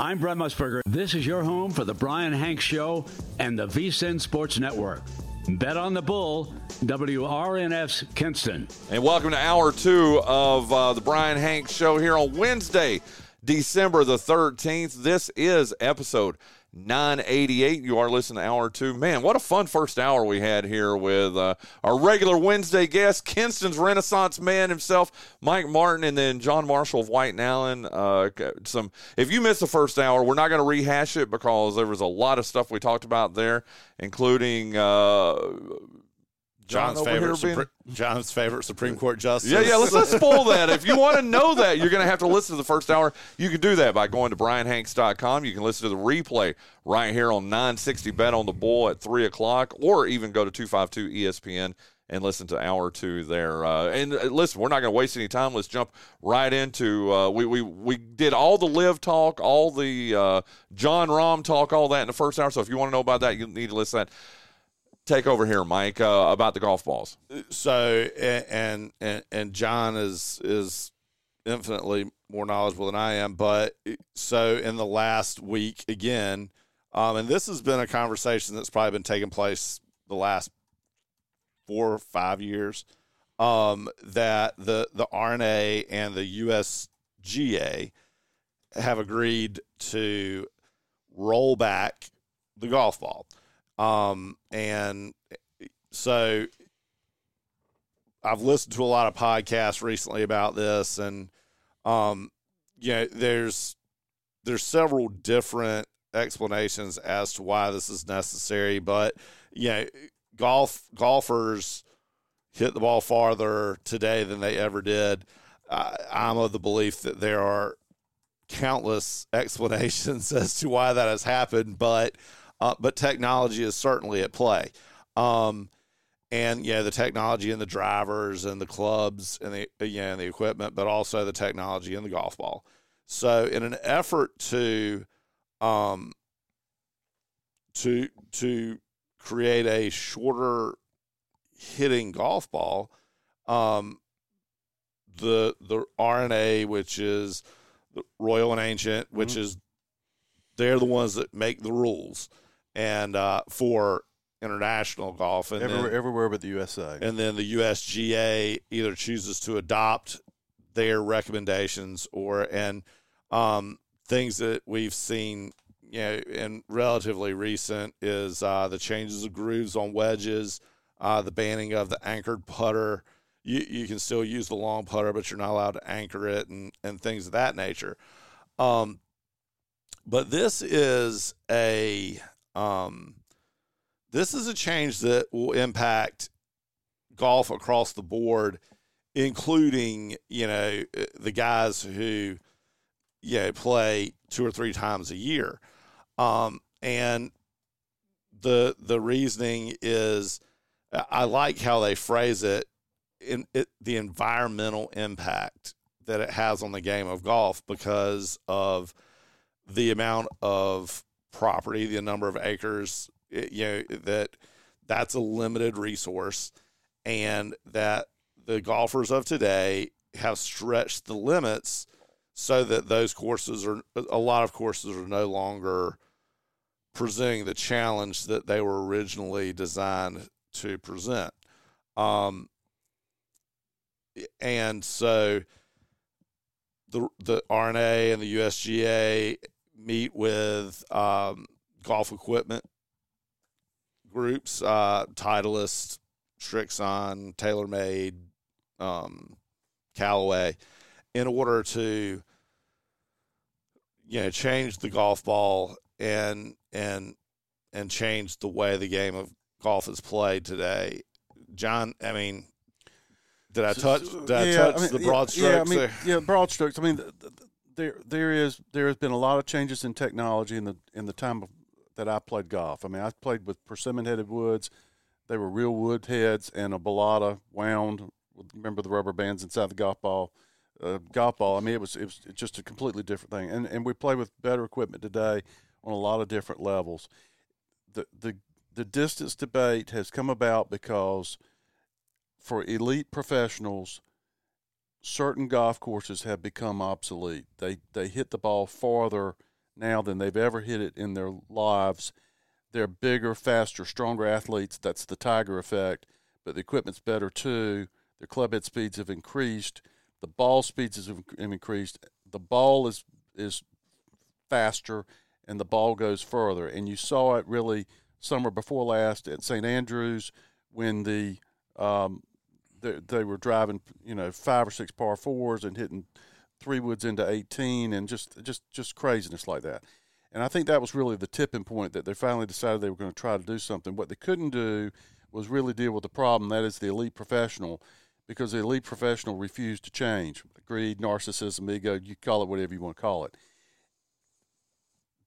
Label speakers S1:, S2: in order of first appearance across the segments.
S1: I'm Brent Musburger. This is your home for the Brian Hanks Show and the VSIN Sports Network. Bet on the Bull, WRNF's Kinston.
S2: And welcome to hour two of uh, the Brian Hanks Show here on Wednesday, December the 13th. This is episode 988. You are listening to hour two. Man, what a fun first hour we had here with uh, our regular Wednesday guest, Kinston's Renaissance man himself, Mike Martin, and then John Marshall of White and Allen. Uh, some, if you missed the first hour, we're not going to rehash it because there was a lot of stuff we talked about there, including. Uh,
S3: John's favorite,
S2: Supre-
S3: Supre- John's favorite Supreme Court justice.
S2: Yeah, yeah. Let's not spoil that. If you want to know that, you're going to have to listen to the first hour. You can do that by going to brianhanks.com. You can listen to the replay right here on 960 Bet on the Bull at three o'clock, or even go to 252 ESPN and listen to hour two there. Uh, and uh, listen, we're not going to waste any time. Let's jump right into. Uh, we we we did all the LIV talk, all the uh, Jon Rahm talk, all that in the first hour. So if you want to know about that, you need to listen to that take over here, Mike, uh, about the golf balls.
S3: So and and and John is is infinitely more knowledgeable than I am, but so in the last week again, um, and this has been a conversation that's probably been taking place the last four or five years. Um, that the the R&A and the USGA have agreed to roll back the golf ball. Um, and so I've listened to a lot of podcasts recently about this, and um, you know, there's there's several different explanations as to why this is necessary, but you know, golf golfers hit the ball farther today than they ever did. I'm of the belief that there are countless explanations as to why that has happened, but uh, but technology is certainly at play. Um, and yeah, the technology and the drivers and the clubs and the yeah and the equipment, but also the technology in the golf ball. So, in an effort to um, to to create a shorter hitting golf ball, um, the the R&A, which is the Royal and Ancient, which mm-hmm. is they're the ones that make the rules and uh, for international golf and
S4: everywhere,
S3: then,
S4: everywhere but the USA.
S3: And then the USGA either chooses to adopt their recommendations or and um, things that we've seen, you know, in relatively recent is uh, the changes of grooves on wedges, uh, the banning of the anchored putter. You you can still use the long putter, but you're not allowed to anchor it and and things of that nature. Um, but this is a um, this is a change that will impact golf across the board, including you know uh, the guys who you know play two or three times a year, um, and the the reasoning is I like how they phrase it in it, the environmental impact that it has on the game of golf because of the amount of property, the number of acres, you know, that that's a limited resource and that the golfers of today have stretched the limits so that those courses are a lot of courses are no longer presenting the challenge that they were originally designed to present. Um, and so the the R&A and the USGA meet with um, golf equipment groups, uh, Titleist, Srixon, TaylorMade, um, Callaway, in order to you know change the golf ball and and and change the way the game of golf is played today. John, I mean, did I touch? Did I touch I mean, the broad strokes?
S4: Yeah, I mean,
S3: there?
S4: yeah, broad strokes. I mean, the, the, there there is there has been a lot of changes in technology in the in the time of, that I played golf. I mean, I played with persimmon headed woods. They were real wood heads and a balata wound. Remember the rubber bands inside the golf ball. Uh, golf ball. I mean, it was it was just a completely different thing. And and we play with better equipment today on a lot of different levels. The the the distance debate has come about because for elite professionals, certain golf courses have become obsolete. They they hit the ball farther now than they've ever hit it in their lives. They're bigger, faster, stronger athletes. That's the Tiger effect. But the equipment's better too. Their club head speeds have increased. The ball speeds have increased. The ball is is faster, and the ball goes further. And you saw it really summer before last at St. Andrews when the um, they, they were driving, you know, five or six par fours and hitting three woods into 18 and just just just craziness like that. And I think that was really the tipping point that they finally decided they were going to try to do something. What they couldn't do was really deal with the problem that is the elite professional because the elite professional refused to change. Greed, narcissism, ego, you call it whatever you want to call it.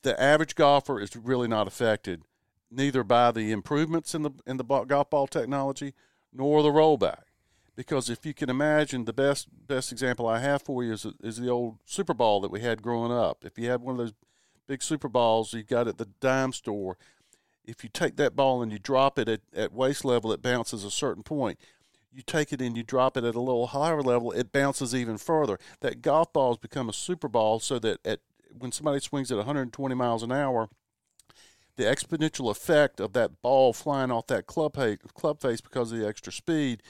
S4: The average golfer is really not affected neither by the improvements in the in the golf ball technology nor the rollback. Because if you can imagine, the best best example I have for you is, is the old Super Ball that we had growing up. If you had one of those big Super Balls you got at the dime store, if you take that ball and you drop it at, at waist level, it bounces a certain point. You take it and you drop it at a little higher level, it bounces even further. That golf ball has become a super ball so that at when somebody swings at 120 miles an hour, the exponential effect of that ball flying off that club, club face because of the extra speed,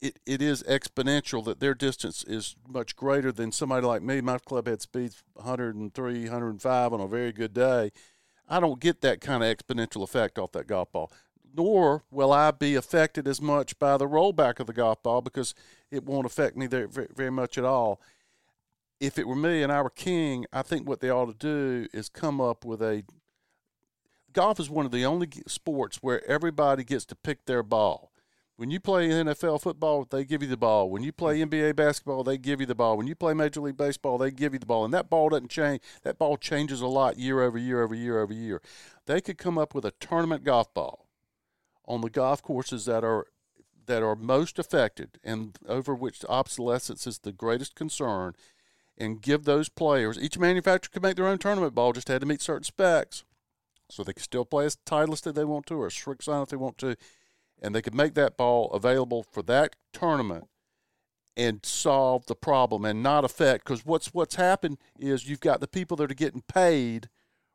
S4: it, it is exponential that their distance is much greater than somebody like me. My club head speeds 103, 105 on a very good day. I don't get that kind of exponential effect off that golf ball. Nor will I be affected as much by the rollback of the golf ball because it won't affect me there very, very much at all. If it were me and I were king, I think what they ought to do is come up with a golf is one of the only sports where everybody gets to pick their ball. When you play NFL football, they give you the ball. When you play NBA basketball, they give you the ball. When you play Major League Baseball, they give you the ball. And that ball doesn't change. That ball changes a lot year over year over year over year. They could come up with a tournament golf ball on the golf courses that are that are most affected and over which obsolescence is the greatest concern and give those players each manufacturer could make their own tournament ball just had to meet certain specs so they can still play as Titleist if they want to, or Srixon if they want to, and they could make that ball available for that tournament and solve the problem and not affect. Because what's what's happened is you've got the people that are getting paid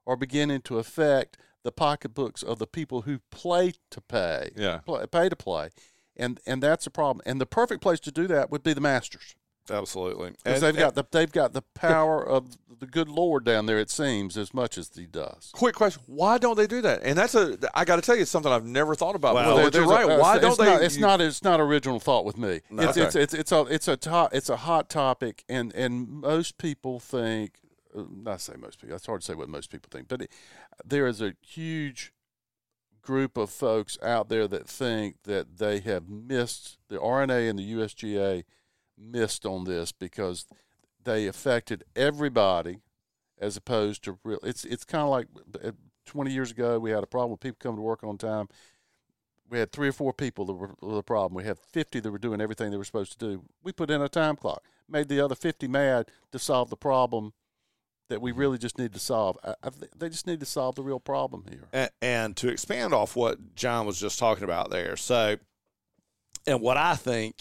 S4: are beginning to affect the pocketbooks of the people who play to pay,
S2: yeah,
S4: play, pay to play, and and that's a problem. And the perfect place to do that would be the Masters.
S3: Absolutely,
S4: because they've got the they've got the power of the good Lord down there. It seems as much as he does.
S2: Quick question: Why don't they do that? And that's a I got to tell you it's something I've never thought about.
S3: Well,
S2: before. You're right.
S4: A,
S2: Why don't they?
S4: Not, it's you, not it's not original thought with me.
S2: No,
S4: it's,
S2: okay.
S4: it's, it's it's a it's a to, it's a hot topic, and and most people think. Uh, I say most people. It's hard to say what most people think, but it, there is a huge group of folks out there that think that they have missed the R&A and the USGA missed on this because they affected everybody as opposed to real. It's it's kind of like uh, 20 years ago we had a problem with people coming to work on time. We had three or four people that were the problem. We had 50 that were doing everything they were supposed to do. We put in a time clock, made the other 50 mad to solve the problem that we really just need to solve. I, I, they just need to solve the real problem here.
S3: And, and to expand off what John was just talking about there, so and what I think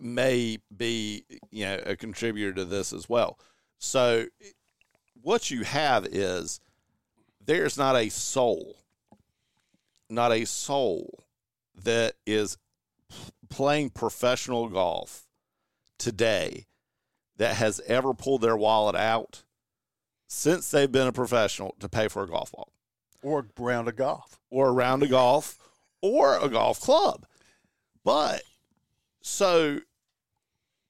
S3: may be you know a contributor to this as well. So what you have is there's not a soul, not a soul that is playing professional golf today that has ever pulled their wallet out since they've been a professional to pay for a golf ball
S4: or a round of golf
S3: or a round of golf or a golf club. But so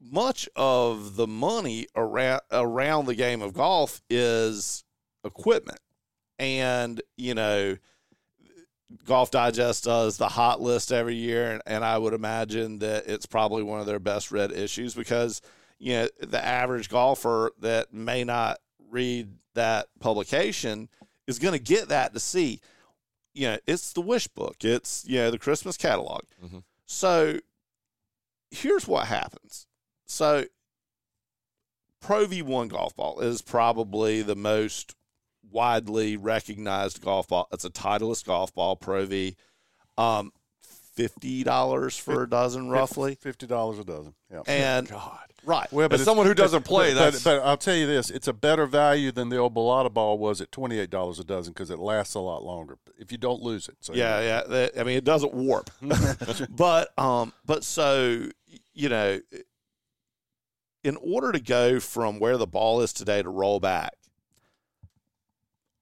S3: much of the money around around the game of golf is equipment. And, you know, Golf Digest does the hot list every year, and, and I would imagine that it's probably one of their best read issues because, you know, the average golfer that may not read that publication is going to get that to see, you know, it's the wish book, it's, you know, the Christmas catalog. Mm-hmm. So here's what happens. So Pro V1 golf ball is probably the most widely recognized golf ball. It's a Titleist golf ball, Pro V. Um, fifty dollars for a dozen, roughly.
S4: Fifty dollars a dozen. Yeah.
S3: And God, right.
S4: Well,
S2: As someone who doesn't play,
S4: but,
S2: that's-
S4: but, but I'll tell you this: it's a better value than the old Balata ball was at twenty eight dollars a dozen because it lasts a lot longer if you don't lose it. So
S3: Yeah, yeah. that- I mean, it doesn't warp, but um, but so you know, in order to go from where the ball is today to roll back,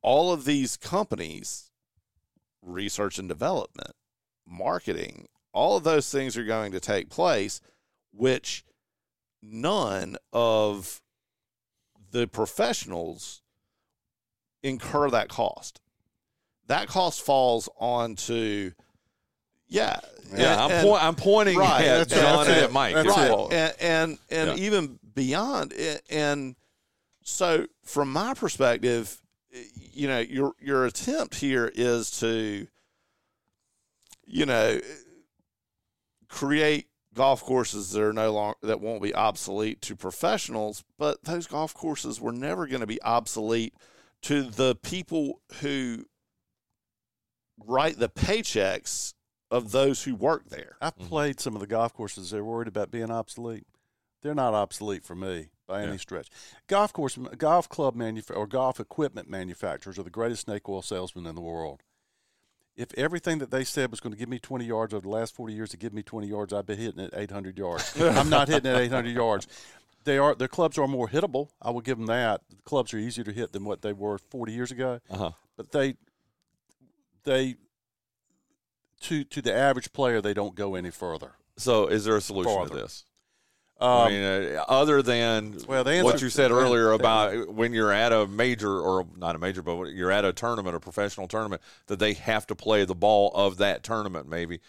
S3: all of these companies, research and development, marketing, all of those things are going to take place, which none of the professionals incur that cost. That cost falls onto, yeah,
S2: Yeah,
S3: and-
S2: I'm, point, I'm pointing
S3: Right,
S2: at John and at Mike.
S4: that's
S2: all-
S3: and and, and
S2: Yeah.
S3: even beyond and so from my perspective you know your your attempt here is to you know create golf courses that are no longer that won't be obsolete to professionals but those golf courses were never going to be obsolete to the people who write the paychecks of those who work there
S4: I've played some of the golf courses. They're worried about being obsolete. They're not obsolete for me by any
S2: Yeah.
S4: stretch. Golf course, golf club manuf- or golf equipment manufacturers are the greatest snake oil salesmen in the world. If everything that they said was going to give me 20 yards over the last 40 years to give me 20 yards, I'd be hitting it 800 yards. I'm not hitting it 800 yards. They are their clubs are more hittable. I will give them that. The clubs are easier to hit than what they were 40 years ago.
S2: Uh-huh.
S4: But they they to to the average player they don't go any further.
S2: So, is there a solution
S4: Farther.
S2: to this?
S4: Um,
S2: I mean, uh, other than
S4: well,
S2: what you said earlier about when you're at a major or not a major, but you're at a tournament, a professional tournament, that they have to play the ball of that tournament. Maybe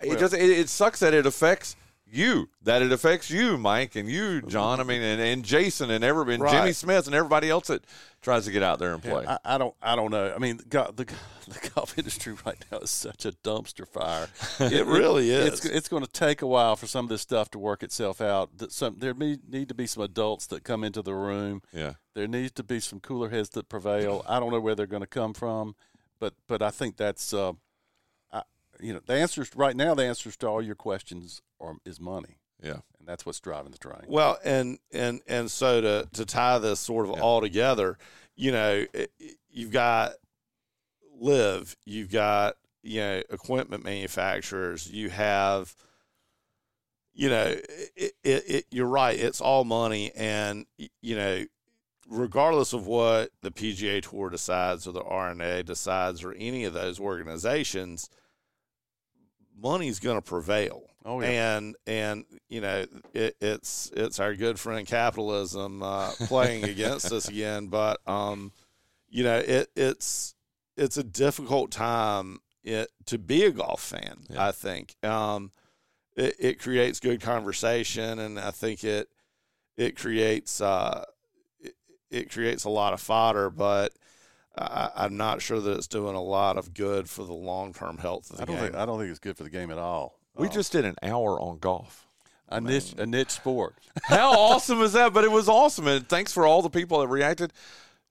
S2: it just it, it sucks that it affects you, that it affects you, Mike, and you, John. I mean, and, and Jason, and everybody, and Jimmy Smith, and everybody else that tries to get out there and
S4: Yeah,
S2: play.
S4: I, I don't. I don't know. I mean, the, go- the, the golf industry right now is such a dumpster fire.
S3: It really
S4: It's,
S3: is.
S4: it's going to take a while for some of this stuff to work itself out. That Some there may, need to be some adults that come into the room.
S2: yeah.
S4: There needs to be some cooler heads that prevail. I don't know where they're going to come from, but but I think that's uh, you know the answers right now. The answers to all your questions are is money,
S2: Yeah.
S4: and that's what's driving the train.
S3: Well, and and and so to to tie this sort of
S2: Yeah.
S3: all together, you know, it- it- you've got LIV, you've got you know equipment manufacturers, you have, you know, it, it, it you're right, it's all money, and you know, regardless of what the PGA Tour decides or the R&A decides or any of those organizations, money's going to prevail
S4: Oh yeah.
S3: and and you know it, it's it's our good friend capitalism uh, playing against us again. But um, you know it it's it's a difficult time it, to be a golf fan.
S2: Yeah.
S3: I think um, it, it creates good conversation, and I think it it creates uh, it, it creates a lot of fodder, but. I, I'm not sure that it's doing a lot of good for the long term health of the
S4: I don't
S3: game.
S4: think I don't think it's good for the game at all.
S2: We
S4: Uh,
S2: just did an hour on golf.
S4: a niche a niche sport.
S2: How awesome is that? But it was awesome, and thanks for all the people that reacted.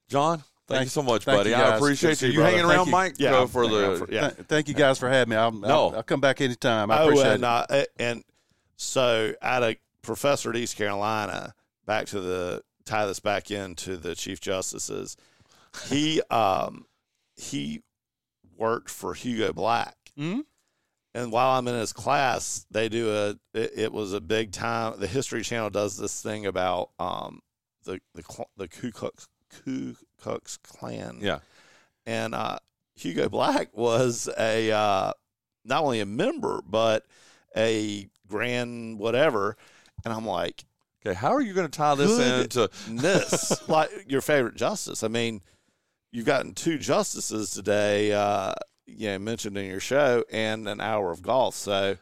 S2: John, thank,
S4: Thank-
S2: you so much, buddy.
S4: you,
S2: I appreciate you.
S4: you,
S2: You
S4: brother.
S2: hanging
S4: Thank
S2: around,
S4: you.
S2: Mike?
S3: Yeah,
S2: for the
S3: for- yeah.
S4: Th- Thank you guys for having me. I'll,
S2: No.
S4: I'll, I'll come back anytime. I
S3: oh,
S4: appreciate
S3: and,
S4: it.
S3: uh, and so at a professor at East Carolina, back to the tie this back into the chief justices. He um he worked for Hugo Black,
S4: Mhm.
S3: and while I'm in his class, they do a it, it was a big time. The History Channel does this thing about um the the the Ku Klux Ku Klux Klan,
S2: yeah.
S3: and uh, Hugo Black was a uh, not only a member but a grand whatever. And I'm like,
S2: Okay, how are you going to tie this into?
S3: this like your favorite justice. I mean, you've gotten two justices today, uh, you know, mentioned in your show, and an hour of golf. So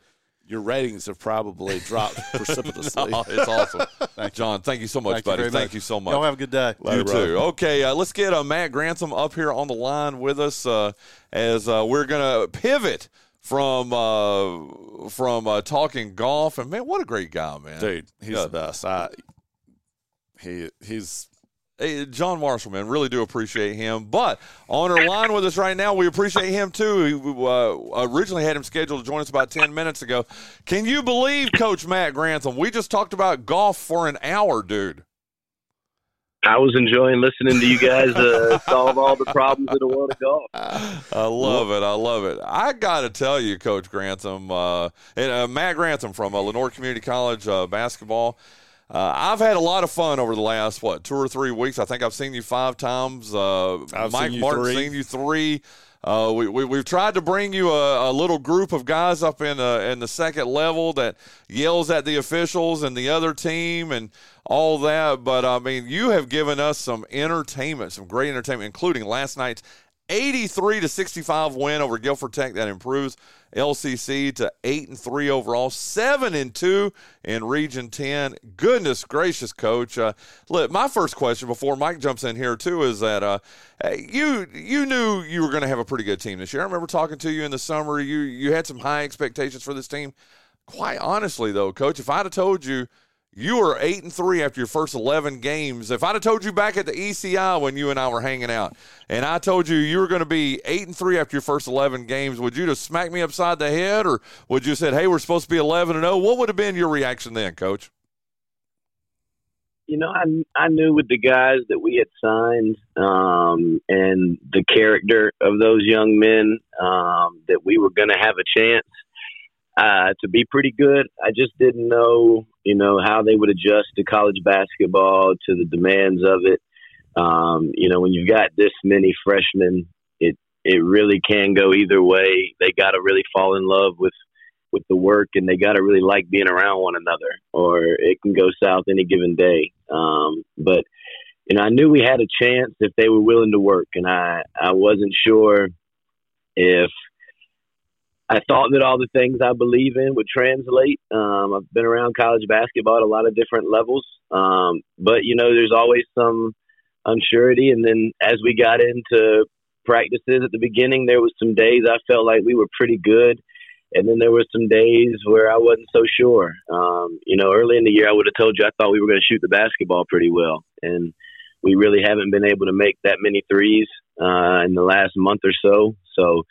S3: your ratings have probably dropped precipitously.
S2: Oh, it's awesome, John. Thank you so much,
S4: Thank
S2: buddy.
S4: very
S2: thank
S4: much.
S2: you so much.
S4: Y'all have a good day.
S2: you
S3: brother.
S2: too. Okay, uh, let's get uh, Matt Grantham up here on the line with us uh, as uh, we're going to pivot from uh, from uh, talking golf. And man, what a great guy, man!
S3: Dude, he's
S2: Yeah.
S3: the best. I he he's
S2: Hey, John Marshall, man, really do appreciate him. But on our line with us right now, we appreciate him too. We uh, originally had him scheduled to join us about 10 minutes ago. Can you believe Coach Matt Grantham? We just talked about golf for an hour, dude.
S5: I was enjoying listening to you guys uh, solve all the problems in the world of golf.
S2: I love it. I love it. I got to tell you, Coach Grantham, uh, and uh, Matt Grantham from uh, Lenoir Community College uh, basketball. Uh, I've had a lot of fun over the last what two or three weeks. I think I've seen you five times.
S3: I've
S2: Mike
S3: seen
S2: Martin
S3: three.
S2: seen you three. Uh, we, we we've tried to bring you a, a little group of guys up in uh, in the second level that yells at the officials and the other team and all that. But I mean, you have given us some entertainment, some great entertainment, including last night's 83 to 65 win over Guilford Tech that improves LCC to 8 and 3 overall, 7 and 2 in Region 10. Goodness gracious, coach. Uh, look, my first question before Mike jumps in here too is that uh, you you knew you were going to have a pretty good team this year. I remember talking to you in the summer. You you had some high expectations for this team. Quite honestly though, coach, if I'd have told you you were eight and three after your first eleven games. If I'd have told you back at the ECI when you and I were hanging out, and I told you you were going to be eight and three after your first eleven games, would you just smack me upside the head, or would you have said, "Hey, we're supposed to be eleven and zero"? What would have been your reaction then, Coach?
S5: You know, I I knew with the guys that we had signed um, and the character of those young men um, that we were going to have a chance uh, to be pretty good. I just didn't know, you know, how they would adjust to college basketball, to the demands of it. Um, you know, when you've got this many freshmen, it it really can go either way. They got to really fall in love with with the work, and they got to really like being around one another, or it can go south any given day. Um, but you know, I knew we had a chance if they were willing to work, and I I wasn't sure if I thought that all the things I believe in would translate. Um, I've been around college basketball at a lot of different levels, um, but you know, there's always some unsurety. And then as we got into practices at the beginning, there was some days I felt like we were pretty good, and then there were some days where I wasn't so sure. Um, you know, early in the year, I would have told you I thought we were going to shoot the basketball pretty well, and we really haven't been able to make that many threes uh, in the last month or so. So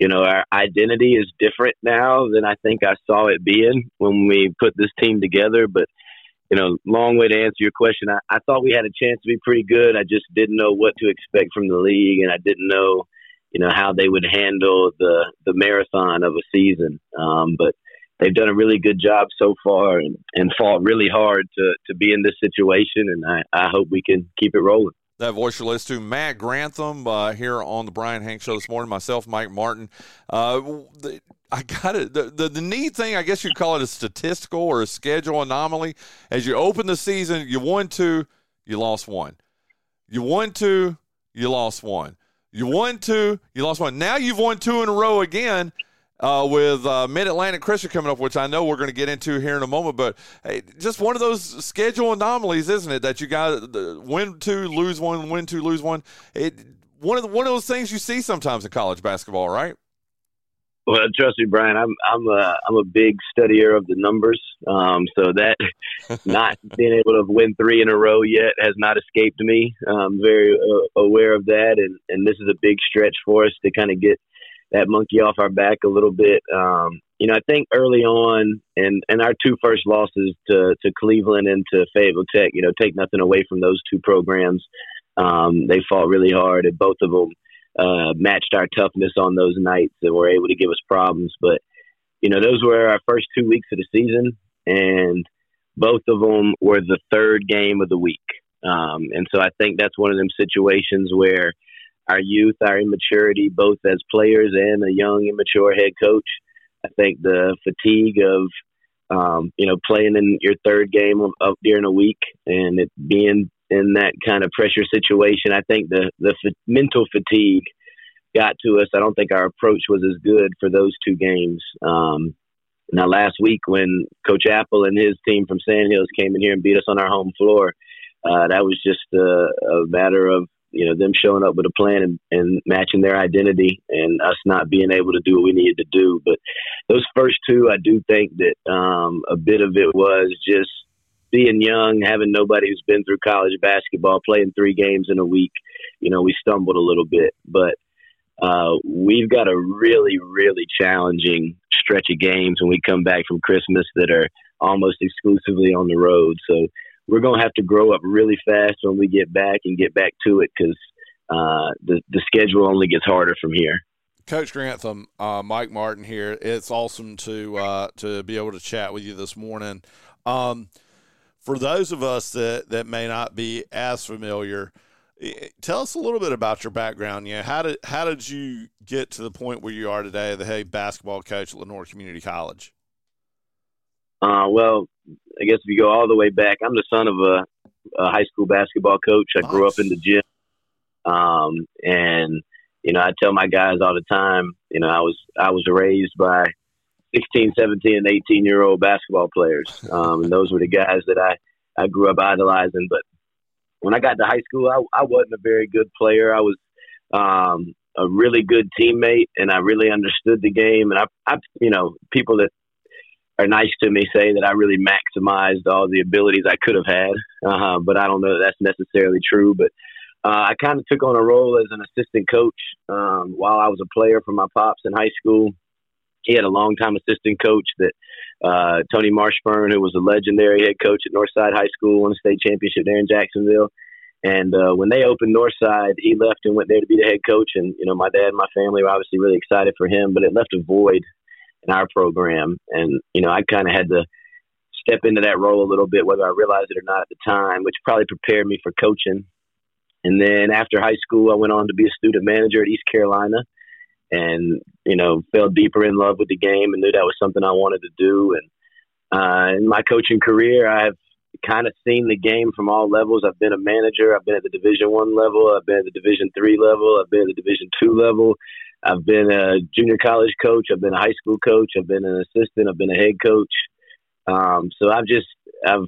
S5: you know, our identity is different now than I think I saw it being when we put this team together. But, you know, long way to answer your question. I, I thought we had a chance to be pretty good. I just didn't know what to expect from the league, and I didn't know, you know, how they would handle the the marathon of a season. Um, but they've done a really good job so far and, and fought really hard to to be in this situation, and I, I hope we can keep it rolling.
S2: That voice you're listening to, Matt Grantham, uh, here on the Brian Hank Show this morning. Myself, Mike Martin. Uh, the, I got it. The, the neat thing, I guess you'd call it a statistical or a schedule anomaly. As you open the season, you won two, you lost one. You won two, you lost one. You won two, you lost one. Now you've won two in a row again. Uh, with uh, Mid Atlantic Christian coming up, which I know we're going to get into here in a moment. But hey, just one of those schedule anomalies, isn't it? That you got win two, lose one, win two, lose one. It one of the, one of those things you see sometimes in college basketball, right?
S5: Well, trust me, Brian. I'm I'm a I'm a big studier of the numbers. Um, so that not being able to win three in a row yet has not escaped me. I'm very uh, aware of that, and and this is a big stretch for us to kind of get that monkey off our back a little bit. Um, you know, I think early on, and and our two first losses to to Cleveland and to Fayetteville Tech, you know, take nothing away from those two programs. Um, they fought really hard, and both of them uh, matched our toughness on those nights and were able to give us problems. But you know, those were our first two weeks of the season, and both of them were the third game of the week. Um, and so I think that's one of them situations where our youth, our immaturity, both as players and a young, immature head coach. I think the fatigue of, um, you know, playing in your third game of, of during a week and it being in that kind of pressure situation, I think the the f- mental fatigue got to us. I don't think our approach was as good for those two games. Um, now, last week when Coach Apple and his team from Sandhills came in here and beat us on our home floor, uh, that was just a, a matter of you know them showing up with a plan and, and matching their identity and us not being able to do what we needed to do but those first two i do think that um, a bit of it was just being young, having nobody who's been through college basketball, playing three games in a week, you know, we stumbled a little bit. But uh, we've got a really, really challenging stretch of games when we come back from Christmas that are almost exclusively on the road. So we're going to have to grow up really fast when we get back and get back to it because uh, the the schedule only gets harder from here.
S3: Coach Grantham, uh, Mike Martin here. It's awesome to uh, to be able to chat with you this morning. Um, for those of us that, that may not be as familiar, tell us a little bit about your background. You know, how did how did you get to the point where you are today, the head basketball coach at Lenoir Community College?
S5: Uh, well, I guess if you go all the way back, I'm the son of a, a high school basketball coach. I nice. grew up in the gym, um, and you know, I tell my guys all the time, you know, I was I was raised by 16, 17, and 18 year old basketball players. Um, and those were the guys that I, I grew up idolizing. But when I got to high school, I, I wasn't a very good player. I was um, a really good teammate, and I really understood the game. And I, I, you know, people that are nice to me say that I really maximized all the abilities I could have had. Uh, but I don't know that that's necessarily true. But uh, I kind of took on a role as an assistant coach um, while I was a player for my pops in high school he had a longtime assistant coach that uh, Tony Marshburn, who was a legendary head coach at Northside High School, won a state championship there in Jacksonville. And uh, when they opened Northside, he left and went there to be the head coach. And you know, my dad and my family were obviously really excited for him, but it left a void in our program. And you know, I kind of had to step into that role a little bit, whether I realized it or not at the time, which probably prepared me for coaching. And then after high school, I went on to be a student manager at East Carolina and you know fell deeper in love with the game and knew that was something I wanted to do. And uh, in my coaching career, I've kind of seen the game from all levels. I've been a manager. I've been at the Division One level. I've been at the Division Three level. I've been at the Division Two level. I've been a junior college coach. I've been a high school coach. I've been an assistant. I've been a head coach. Um, so I've just I've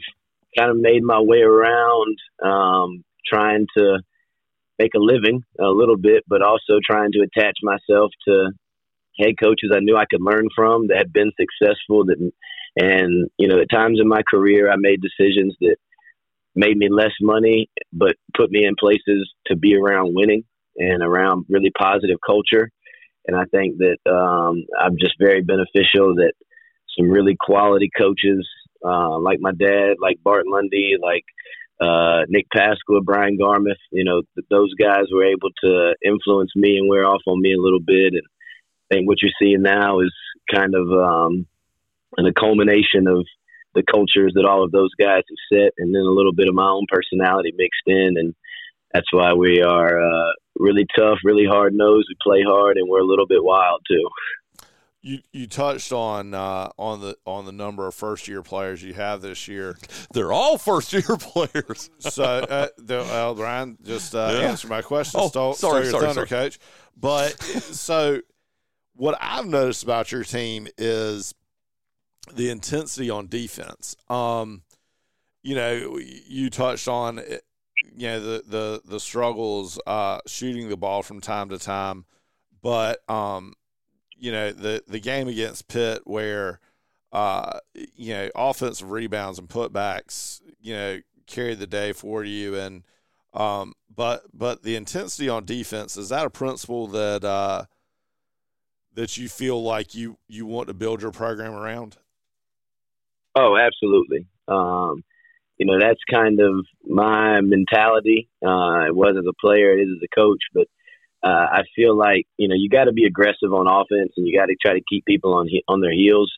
S5: kind of made my way around, um, trying to make a living a little bit, but also trying to attach myself to head coaches I knew I could learn from that had been successful. That and you know, at times in my career, I made decisions that made me less money, but put me in places to be around winning and around really positive culture. And I think that um, I'm just very beneficial that some really quality coaches, uh, like my dad, like Bart Lundy, like uh, Nick Pasqua, Brian Garmuth, you know, th- those guys were able to influence me and wear off on me a little bit. And I think what you're seeing now is kind of um, a culmination of the cultures that all of those guys have set, and then a little bit of my own personality mixed in. And that's why we are uh, really tough, really hard nosed. We play hard, and we're a little bit wild too.
S3: You you touched on uh, on the on the number of first year players you have this year.
S2: They're all first year players.
S3: so uh, the, uh, Ryan just uh, yeah. answered my question.
S2: Oh, stole, sorry,
S3: stole
S2: sorry,
S3: thunder,
S2: sorry.
S3: coach. But so what I've noticed about your team is the intensity on defense. Um, you know, you touched on you know the the the struggles uh, shooting the ball from time to time, but um, you know the the game against Pitt where uh, you know offensive rebounds and putbacks you know carried the day for you and um, but but the intensity on defense is that a principle that uh, that you feel like you you want to build your program around?
S5: Oh, absolutely. Um, you know that's kind of my mentality. Uh, it was as a player, it is as a coach, but uh, I feel like you know you got to be aggressive on offense and you got to try to keep people on on their heels.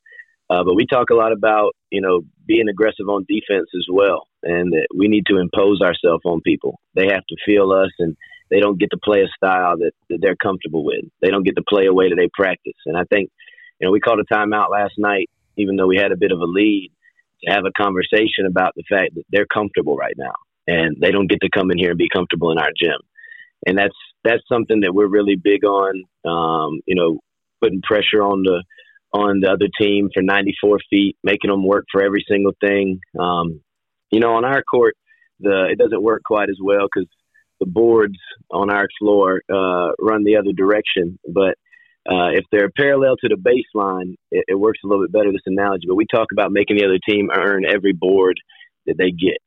S5: Uh, but we talk a lot about you know being aggressive on defense as well, and that we need to impose ourselves on people. They have to feel us, and they don't get to play a style that, that they're comfortable with. They don't get to play a way that they practice. And I think you know we called a timeout last night, even though we had a bit of a lead, to have a conversation about the fact that they're comfortable right now, and they don't get to come in here and be comfortable in our gym and that's that's something that we're really big on. Um, you know, putting pressure on the on the other team for 94 feet, making them work for every single thing. Um, you know, on our court, the it doesn't work quite as well because the boards on our floor uh, run the other direction. But uh, if they're parallel to the baseline, it, it, works a little bit better. This analogy, but we talk about making the other team earn every board that they get.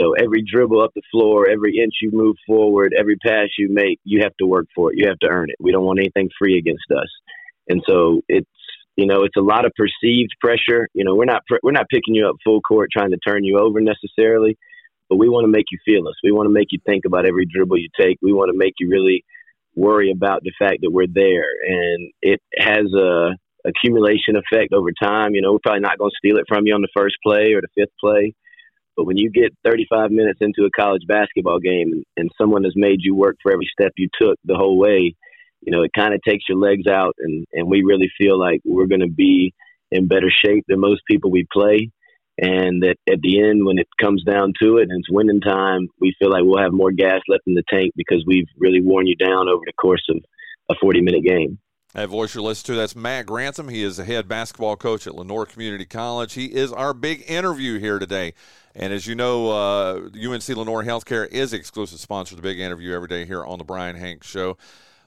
S5: So every dribble up the floor, every inch you move forward, every pass you make, you have to work for it. You have to earn it. We don't want anything free against us. And so it's you know it's a lot of perceived pressure. You know we're not we're not picking you up full court trying to turn you over necessarily, but we want to make you feel us. We want to make you think about every dribble you take. We want to make you really worry about the fact that we're there, and it has a accumulation effect over time. You know we're probably not going to steal it from you on the first play or the fifth play but when you get 35 minutes into a college basketball game and, and someone has made you work for every step you took the whole way, you know, it kind of takes your legs out. And, and we really feel like we're going to be in better shape than most people we play. And that at the end, when it comes down to it and it's winning time, we feel like we'll have more gas left in the tank because we've really worn you down over the course of a 40 minute game.
S2: That voice you're listening to, that's Matt Grantham. He is the head basketball coach at Lenoir Community College. He is our big interview here today. And as you know, uh, UNC Lenoir Healthcare is exclusive sponsor of the big interview every day here on the Brian Hanks Show.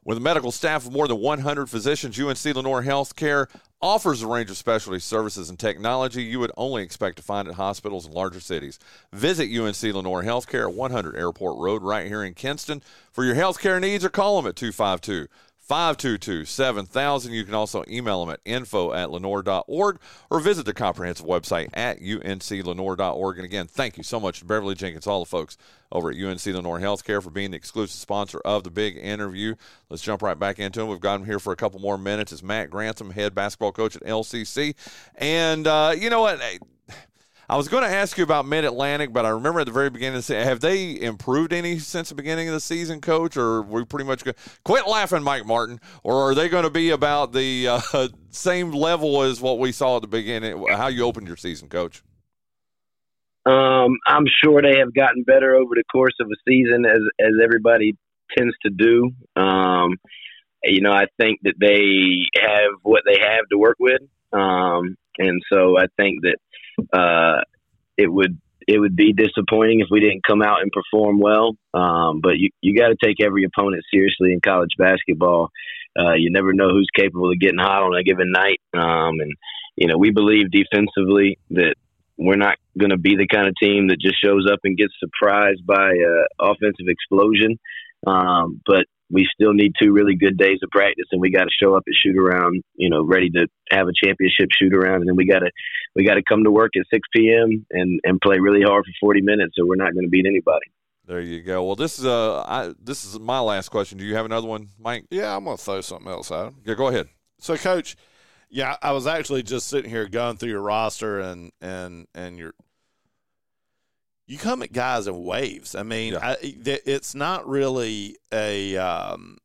S2: With a medical staff of more than 100 physicians, UNC Lenoir Healthcare offers a range of specialty services and technology you would only expect to find at hospitals in larger cities. Visit UNC Lenoir Healthcare, at 100 Airport Road, right here in Kinston, for your healthcare needs or call them at 252 522 7000. You can also email them at info at lenoir.org or visit the comprehensive website at unclenoir.org. And again, thank you so much to Beverly Jenkins, all the folks over at UNC Lenoir Healthcare for being the exclusive sponsor of the big interview. Let's jump right back into it. We've got him here for a couple more minutes. It's Matt Grantham, head basketball coach at LCC. And uh, you know what? I was going to ask you about Mid Atlantic, but I remember at the very beginning, of the have they improved any since the beginning of the season, Coach? Or we pretty much go, quit laughing, Mike Martin? Or are they going to be about the uh, same level as what we saw at the beginning? How you opened your season, Coach?
S5: Um, I'm sure they have gotten better over the course of a season, as as everybody tends to do. Um, you know, I think that they have what they have to work with, um, and so I think that uh, it would it would be disappointing if we didn't come out and perform well. Um, but you you got to take every opponent seriously in college basketball. Uh, you never know who's capable of getting hot on a given night. Um, and you know we believe defensively that we're not going to be the kind of team that just shows up and gets surprised by uh, offensive explosion. Um, but we still need two really good days of practice, and we got to show up at shoot around, you know, ready to have a championship shoot around, and then we got to we got to come to work at 6 p.m. and and play really hard for 40 minutes, or we're not going to beat anybody.
S2: There you go. Well, this is uh, I, this is my last question. Do you have another one, Mike?
S3: Yeah, I'm gonna throw something else out.
S2: Yeah, go ahead.
S3: So, Coach, yeah, I was actually just sitting here going through your roster and and and your you come at guys in waves. I mean, yeah. I, it's not really a, um,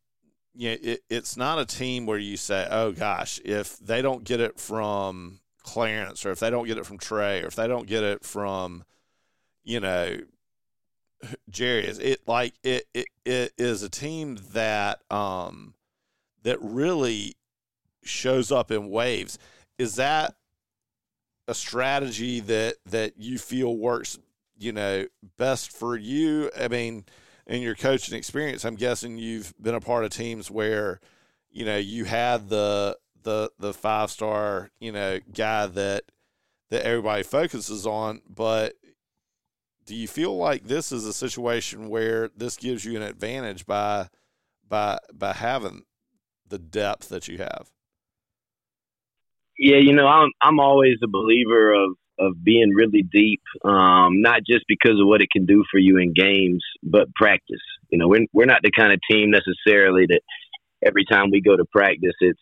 S3: you know, it, it's not a team where you say, oh gosh, if they don't get it from Clarence or if they don't get it from Trey or if they don't get it from, you know, Jerry, is it like it, it, it is a team that, um, that really shows up in waves. Is that a strategy that, that you feel works you know, best for you? I mean, in your coaching experience, I'm guessing you've been a part of teams where, you know, you had the the the five star, you know, guy that that everybody focuses on, but do you feel like this is a situation where this gives you an advantage by by by having the depth that you have?
S5: Yeah, you know, I'm I'm always a believer of of being really deep, um, not just because of what it can do for you in games, but practice. You know, we're we're not the kind of team necessarily that every time we go to practice, it's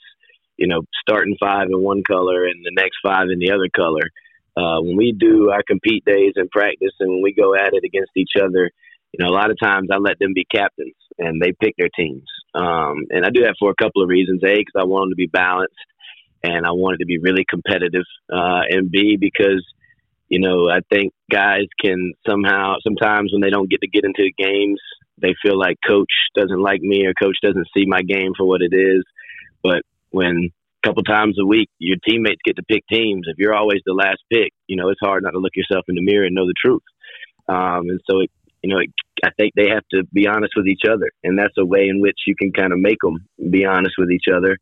S5: you know starting five in one color and the next five in the other color. Uh, when we do our compete days and practice and when we go at it against each other, you know, a lot of times I let them be captains and they pick their teams. Um, and I do that for a couple of reasons. A, because I want them to be balanced and I wanted to be really competitive. Uh, and B, because you know I think guys can somehow sometimes when they don't get to get into games, they feel like coach doesn't like me or coach doesn't see my game for what it is. But when a couple times a week your teammates get to pick teams, if you're always the last pick, you know it's hard not to look yourself in the mirror and know the truth. Um, and so it, you know, it, I think they have to be honest with each other, and that's a way in which you can kind of make them be honest with each other.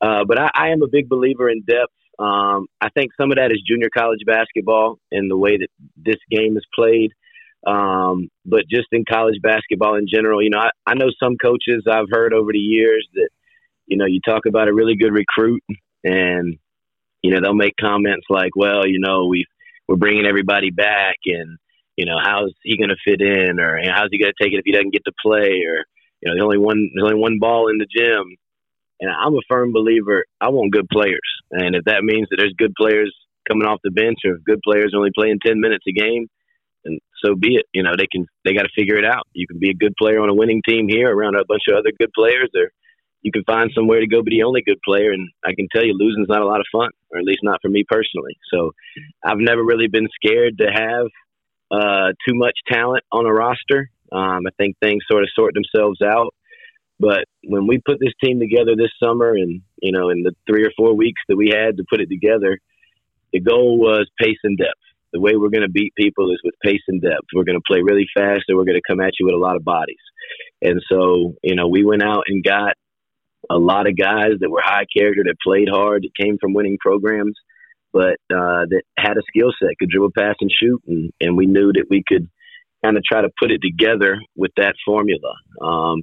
S5: Uh, but I, I, am a big believer in depth. Um, I think some of that is junior college basketball and the way that this game is played. Um, but just in college basketball in general, you know, I, I know some coaches I've heard over the years that, you know, you talk about a really good recruit and, you know, they'll make comments like, well, you know, we we're bringing everybody back and, you know, how's he going to fit in or you know, how's he going to take it if he doesn't get to play or, you know, there's only one, there's only one ball in the gym. And I'm a firm believer. I want good players, and if that means that there's good players coming off the bench, or if good players only playing ten minutes a game, and so be it. You know, they can they got to figure it out. You can be a good player on a winning team here around a bunch of other good players, or you can find somewhere to go be the only good player. And I can tell you, losing is not a lot of fun, or at least not for me personally. So I've never really been scared to have uh, too much talent on a roster. Um, I think things sort of sort themselves out. But when we put this team together this summer, and you know, in the three or four weeks that we had to put it together, the goal was pace and depth. The way we're going to beat people is with pace and depth. We're going to play really fast, and we're going to come at you with a lot of bodies. And so, you know, we went out and got a lot of guys that were high character, that played hard, that came from winning programs, but uh, that had a skill set, could dribble, pass, and shoot, and, and we knew that we could kind of try to put it together with that formula. Um,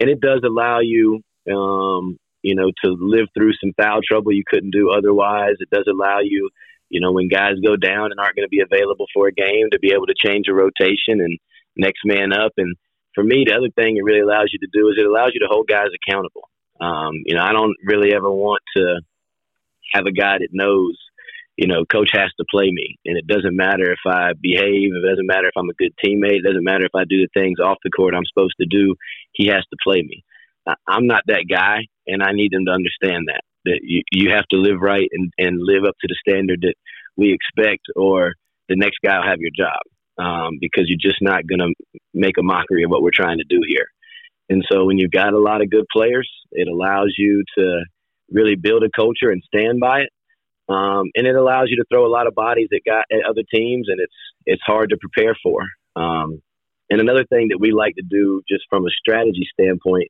S5: and it does allow you, um, you know, to live through some foul trouble you couldn't do otherwise. It does allow you, you know, when guys go down and aren't going to be available for a game, to be able to change a rotation and next man up. And for me, the other thing it really allows you to do is it allows you to hold guys accountable. Um, you know, I don't really ever want to have a guy that knows you know, coach has to play me. And it doesn't matter if I behave, it doesn't matter if I'm a good teammate, it doesn't matter if I do the things off the court I'm supposed to do. He has to play me. I'm not that guy, and I need them to understand that that you, you have to live right and, and live up to the standard that we expect, or the next guy will have your job um, because you're just not going to make a mockery of what we're trying to do here. And so, when you've got a lot of good players, it allows you to really build a culture and stand by it um, and it allows you to throw a lot of bodies at, guy, at other teams, and it's it's hard to prepare for. Um, and another thing that we like to do, just from a strategy standpoint,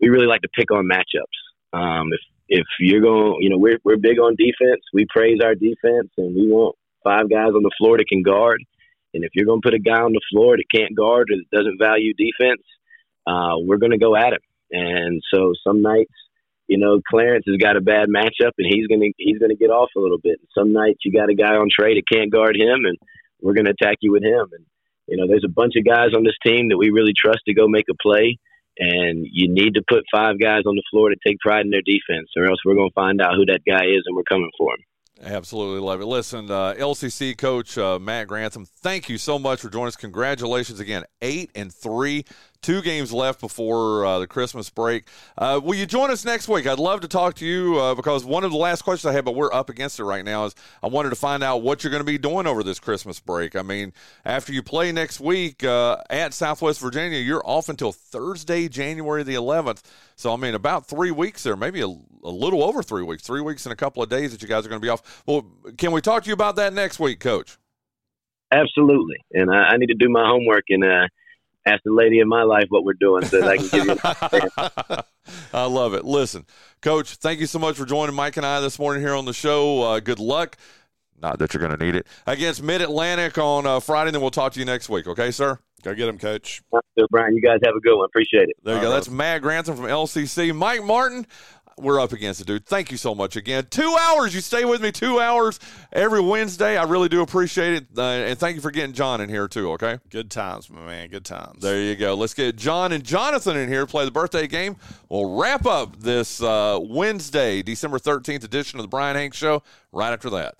S5: we really like to pick on matchups. Um, if if you're going, you know, we're we're big on defense. We praise our defense, and we want five guys on the floor that can guard. And if you're going to put a guy on the floor that can't guard or that doesn't value defense, uh, we're going to go at him. And so some nights you know, Clarence has got a bad matchup and he's gonna he's gonna get off a little bit. And Some nights you got a guy on trade that can't guard him, and we're gonna attack you with him. And you know, there's a bunch of guys on this team that we really trust to go make a play. And you need to put five guys on the floor to take pride in their defense, or else we're going to find out who that guy is, and we're coming for him.
S2: Absolutely love it. Listen, uh, LCC coach uh, Matt Grantham, thank you so much for joining us. Congratulations again, eight and three Two games left before uh, the Christmas break. Uh, will you join us next week? I'd love to talk to you uh, because one of the last questions I have, but we're up against it right now, is I wanted to find out what you're going to be doing over this Christmas break. I mean, after you play next week uh, at Southwest Virginia, you're off until Thursday, January the 11th. So, I mean, about three weeks there, maybe a, a little over three weeks, three weeks and a couple of days that you guys are going to be off. Well, can we talk to you about that next week, Coach?
S5: Absolutely. And I, I need to do my homework and, uh, ask the lady in my life what we're doing so that I can give you.
S2: I love it. Listen, Coach, thank you so much for joining Mike and I this morning here on the show. Uh, good luck. Not that you're going to need it against Mid Atlantic on uh, Friday. Then we'll talk to you next week. Okay, sir.
S3: Go get him, Coach.
S5: Bryan. You guys have a good one. Appreciate it.
S2: There you All go. Right. That's Matt Grantham from LCC. Mike Martin we're up against it, dude. Thank you so much again. Two hours. You stay with me two hours every Wednesday. I really do appreciate it. Uh, and thank you for getting John in here, too, okay?
S3: Good times, my man. Good times.
S2: There you go. Let's get John and Jonathan in here to play the birthday game. We'll wrap up this uh, Wednesday, December 13th edition of the Bryan Hanks Show right after that.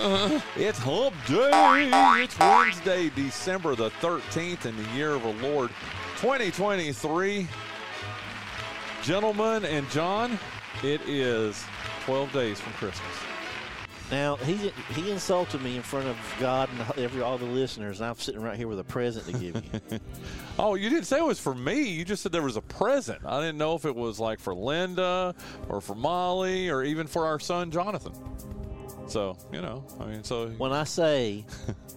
S2: Uh, it's hump day. It's Wednesday, December the 13th in the year of our Lord 2023. Gentlemen and John, it is 12 days from Christmas.
S6: Now he he insulted me in front of God and every all the listeners, and I'm sitting right here with a present to give you.
S2: oh, you didn't say it was for me. You just said there was a present. I didn't know if it was like for Linda or for Molly or even for our son Jonathan. So you know, I mean, so
S6: when I say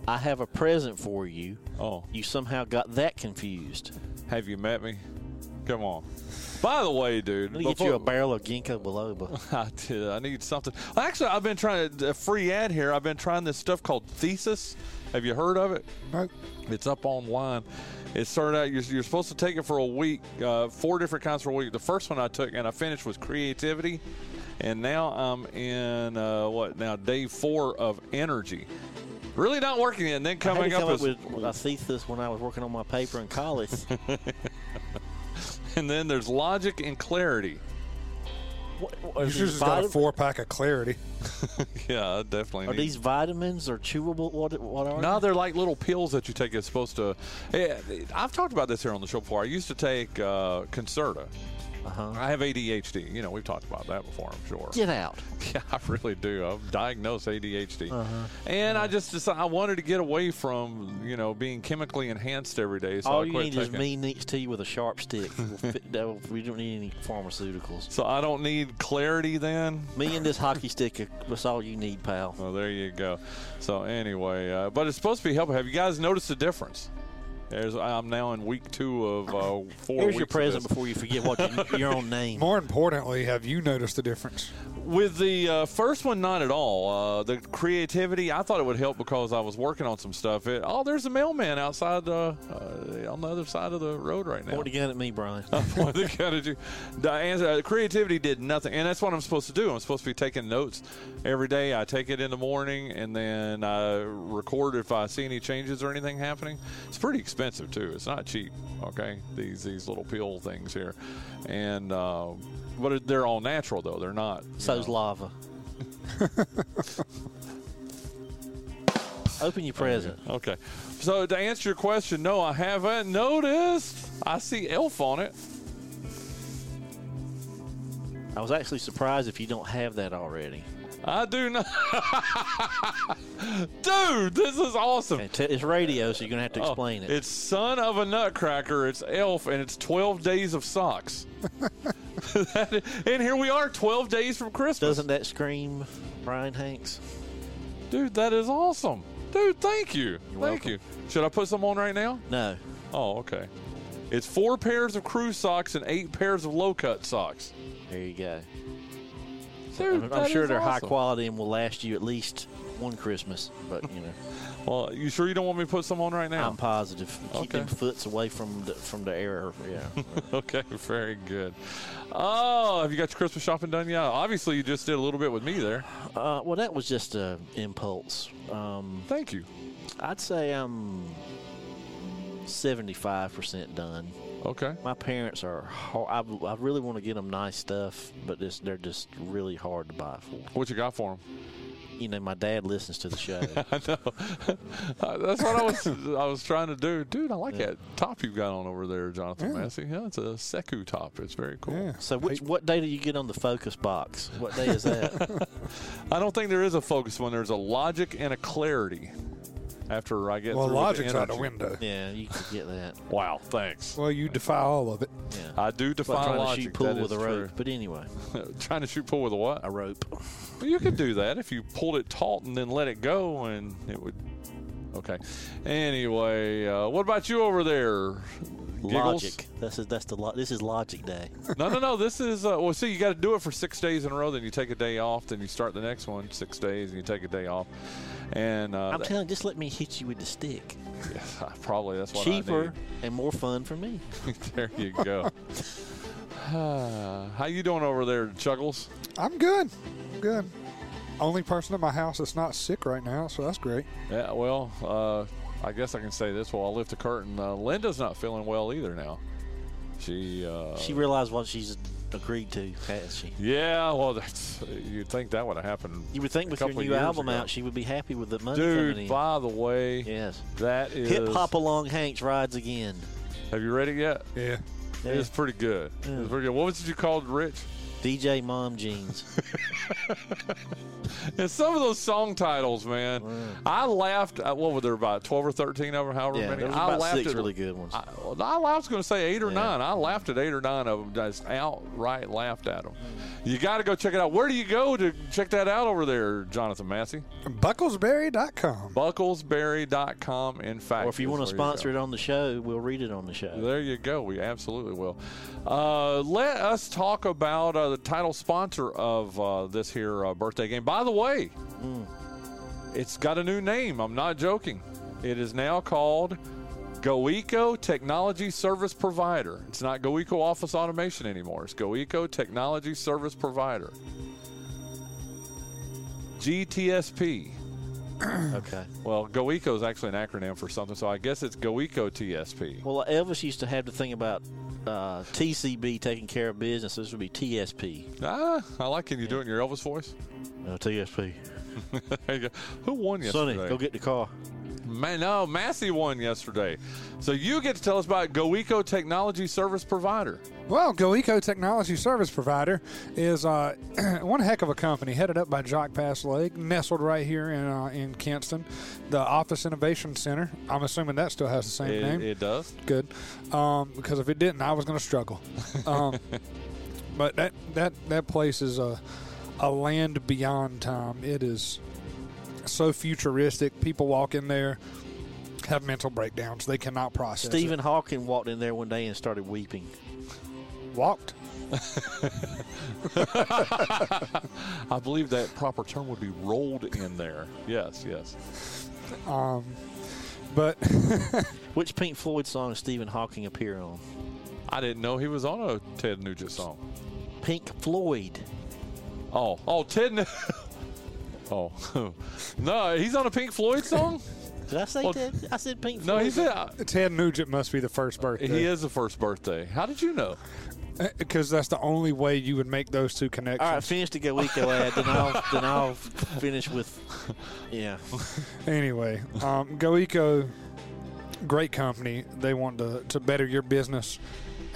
S6: I have a present for you,
S2: oh,
S6: you somehow got that confused.
S2: Have you met me? Come on. By the way, dude,
S6: Let me get you a barrel of ginkgo biloba.
S2: I did. I need something. Actually, I've been trying to a free ad here. I've been trying this stuff called Thesis. Have you heard of it?
S7: Nope.
S2: It's up online. It started out. You're, you're supposed to take it for a week, uh, four different kinds for a week. The first one I took and I finished was creativity, and now I'm in uh, what now day four of energy. Really not working yet. And then
S6: I had
S2: coming
S6: to
S2: up
S6: come up
S2: is,
S6: with a thesis when I was working on my paper in college.
S2: and then there's logic and clarity.
S6: what, what,
S7: You
S6: are,
S7: should just got a four pack of clarity.
S2: Yeah, I definitely.
S6: are
S2: need-
S6: these vitamins or chewable? What, what are they?
S2: No,
S6: they?
S2: they're like little pills that you take. It's supposed to. Yeah, I've talked about this here on the show before. I used to take uh, Concerta.
S6: Uh-huh.
S2: I have ADHD. You know, we've talked about that before. I'm sure.
S6: Get out.
S2: Yeah, I really do. I've diagnosed ADHD,
S6: Uh-huh.
S2: and I just decided I wanted to get away from you know being chemically enhanced every day. So
S6: All
S2: I
S6: you need is
S2: taking-
S6: me next to you with a sharp stick. We'll fit- that will- we don't need any pharmaceuticals.
S2: So I don't need clarity then.
S6: Me and this hockey stick, that's all you need, pal.
S2: Well, there you go. So anyway, uh, but it's supposed to be helpful. Have you guys noticed a difference? There's, I'm now in week two of uh, four
S6: Here's
S2: weeks
S6: your present before you forget what your, your own name.
S7: More importantly, have you noticed the difference?
S2: With the uh, first one, not at all. Uh, the creativity, I thought it would help because I was working on some stuff. It, oh, there's a mailman outside uh, uh, on the other side of the road right now.
S6: Point the gun at me, Bryan.
S2: Point the gun at you. The answer- uh, creativity did nothing, and that's what I'm supposed to do. I'm supposed to be taking notes every day. I take it in the morning, and then I record if I see any changes or anything happening. It's pretty expensive too. It's not cheap. Okay, these these little pill things here, and uh, but they're all natural though. They're not.
S6: So's
S2: know.
S6: lava. Open your present.
S2: Okay. So to answer your question, no, I haven't noticed. I see Elf on it.
S6: I was actually surprised if you don't have that already.
S2: I do not. Dude, this is awesome.
S6: Okay, it's radio, so you're gonna have to
S2: Oh,
S6: explain it.
S2: It's son of a nutcracker. It's Elf, and it's 12 days of socks. and here we are, 12 days from Christmas.
S6: Doesn't that scream Bryan Hanks?
S2: Dude, that is awesome. Dude, thank you. thank
S6: welcome.
S2: you. Should I put some on right now?
S6: No.
S2: Oh, okay. It's four pairs of crew socks and eight pairs of low cut socks.
S6: There you go.
S2: Dude,
S6: I'm, I'm sure they're high quality and will last you at least one Christmas. But you know,
S2: Well, you sure you don't want me to put some on right now?
S6: I'm positive. Keep
S2: Okay.
S6: them foots away from the from the air. Yeah.
S2: okay, very good. Oh, have you got your Christmas shopping done yet? Obviously, you just did a little bit with me there.
S6: uh, well, that was just an impulse. Um,
S2: Thank you.
S6: I'd say I'm 75 percent done.
S2: Okay.
S6: My parents are. Hard, I, I really want to get them nice stuff, but it's, they're just really hard to buy for.
S2: What you got for him?
S6: You know, my dad listens to the show.
S2: I know. Uh, That's what I was I was trying to do. Dude, I like that top you've got on over there, Jonathan
S7: Yeah.
S2: Massey. Yeah, it's a Seku top. It's very cool.
S7: Yeah.
S6: so, which what day do you get on the focus box? What day is that?
S2: I don't think there is a focus one. There's a logic and a clarity. After I get
S7: Well,
S2: through with
S7: logic's out the window.
S6: yeah, you can get that.
S2: Wow, thanks.
S7: Well, you defy all of it.
S6: Yeah.
S2: I do
S6: But
S2: defy
S6: trying to
S2: logic.
S6: shoot pool
S2: that
S6: with a rope.
S2: true.
S6: But anyway,
S2: trying to shoot pool with a what?
S6: a rope.
S2: Well, you could do that if you pulled it taut and then let it go, and it would. Okay. Anyway, uh, what about you over there? Giggles?
S6: Logic. That's that's the lo- this is logic day.
S2: No, no, no. This is uh, well. See, you got to do it for six days in a row. Then you take a day off. Then you start the next one six days, and you take a day off. And uh,
S6: I'm
S2: that-
S6: telling you, just let me hit you with the stick.
S2: yeah, probably that's what
S6: Cheaper and more fun for me.
S2: There you go. How you doing over there, Chuggles?
S7: I'm good. I'm good. Only person in my house that's not sick right now, so that's great.
S2: Yeah. Well, uh, I guess I can say this while I lift the curtain. Uh, Linda's not feeling well either now. She. Uh,
S6: She realized what she's agreed to, has she?
S2: Yeah. Well, that's, you'd think that would have happened.
S6: You would think
S2: a
S6: with your new album
S2: ago.
S6: out, she would be happy with the money coming
S2: Dude,
S6: in.
S2: by the way,
S6: yes.
S2: that is.
S6: Hip hop along Hanks rides again.
S2: Have you read it yet?
S7: Yeah.
S6: Yeah.
S2: It's pretty good.
S6: Yeah.
S2: It's pretty good. What was it you called Rich?
S6: DJ Mom Jeans.
S2: And some of those song titles, man, I laughed. uh, What were there about twelve or thirteen of them? However
S6: Yeah,
S2: many.
S6: there was
S2: I laughed
S6: six
S2: at,
S6: really good ones.
S2: I, I was going to say eight or
S6: Yeah.
S2: nine. I laughed at eight or nine of them. Just outright laughed at them. You got to go check it out. Where do you go to check that out over there, Jonathan Massey?
S7: Bucklesberry.com.
S2: Bucklesberry.com. In fact,
S6: or if you want to sponsor it on the show, we'll read it on the show.
S2: There you go. We absolutely will. Uh, let us talk about uh, the title sponsor of uh, this here uh, birthday game. By the way, it's got a new name. I'm not joking. It is now called GoEco Technology Service Provider. It's not GoEco Office Automation anymore. It's GoEco Technology Service Provider. GTSP.
S6: Okay.
S2: Well, GoEco is actually an acronym for something, so I guess it's GoEco TSP.
S6: Well, Elvis used to have the thing about uh, TCB taking care of business. This would be TSP.
S2: Ah, I like. Can you do it in your Elvis voice?
S6: Uh, TSP.
S2: There you go. Who won yesterday?
S6: Sonny, go get the car.
S2: Man, no, Massey won yesterday. So you get to tell us about GoEco Technology Service Provider.
S7: Well, GoEco Technology Service Provider is uh, one heck of a company, headed up by Jock Pass Lake, nestled right here in uh, in Kinston. The Office Innovation Center. I'm assuming that still has the same
S2: It,
S7: name.
S2: it does.
S7: Good, um, because if it didn't, I was going to struggle. Um, but that that that place is a a land beyond time. It is so futuristic. People walk in there. Have mental breakdowns. They cannot process. it.
S6: Stephen Hawking walked in there one day and started weeping.
S7: walked.
S2: I believe that proper term would be rolled in there. Yes, yes.
S7: Um, but
S6: Which Pink Floyd song does Stephen Hawking appear on?
S2: I didn't know he was on a Ted Nugent song.
S6: Pink Floyd.
S2: Oh, oh, Ted. Nu- oh, no, he's on a Pink Floyd song.
S6: Did I say
S2: Well,
S6: Ted? I said Pink Floyd.
S2: No,
S6: Floyd.
S2: he said uh,
S7: Ted Nugent must be the first uh, birthday.
S2: he is the first birthday. How did you know?
S7: Uh, because that's the only way you would make those two connections.
S6: All right, finish the GoEco ad, then I'll then I'll finish with, yeah.
S7: Anyway, um, GoEco, great company. They want to, to better your business,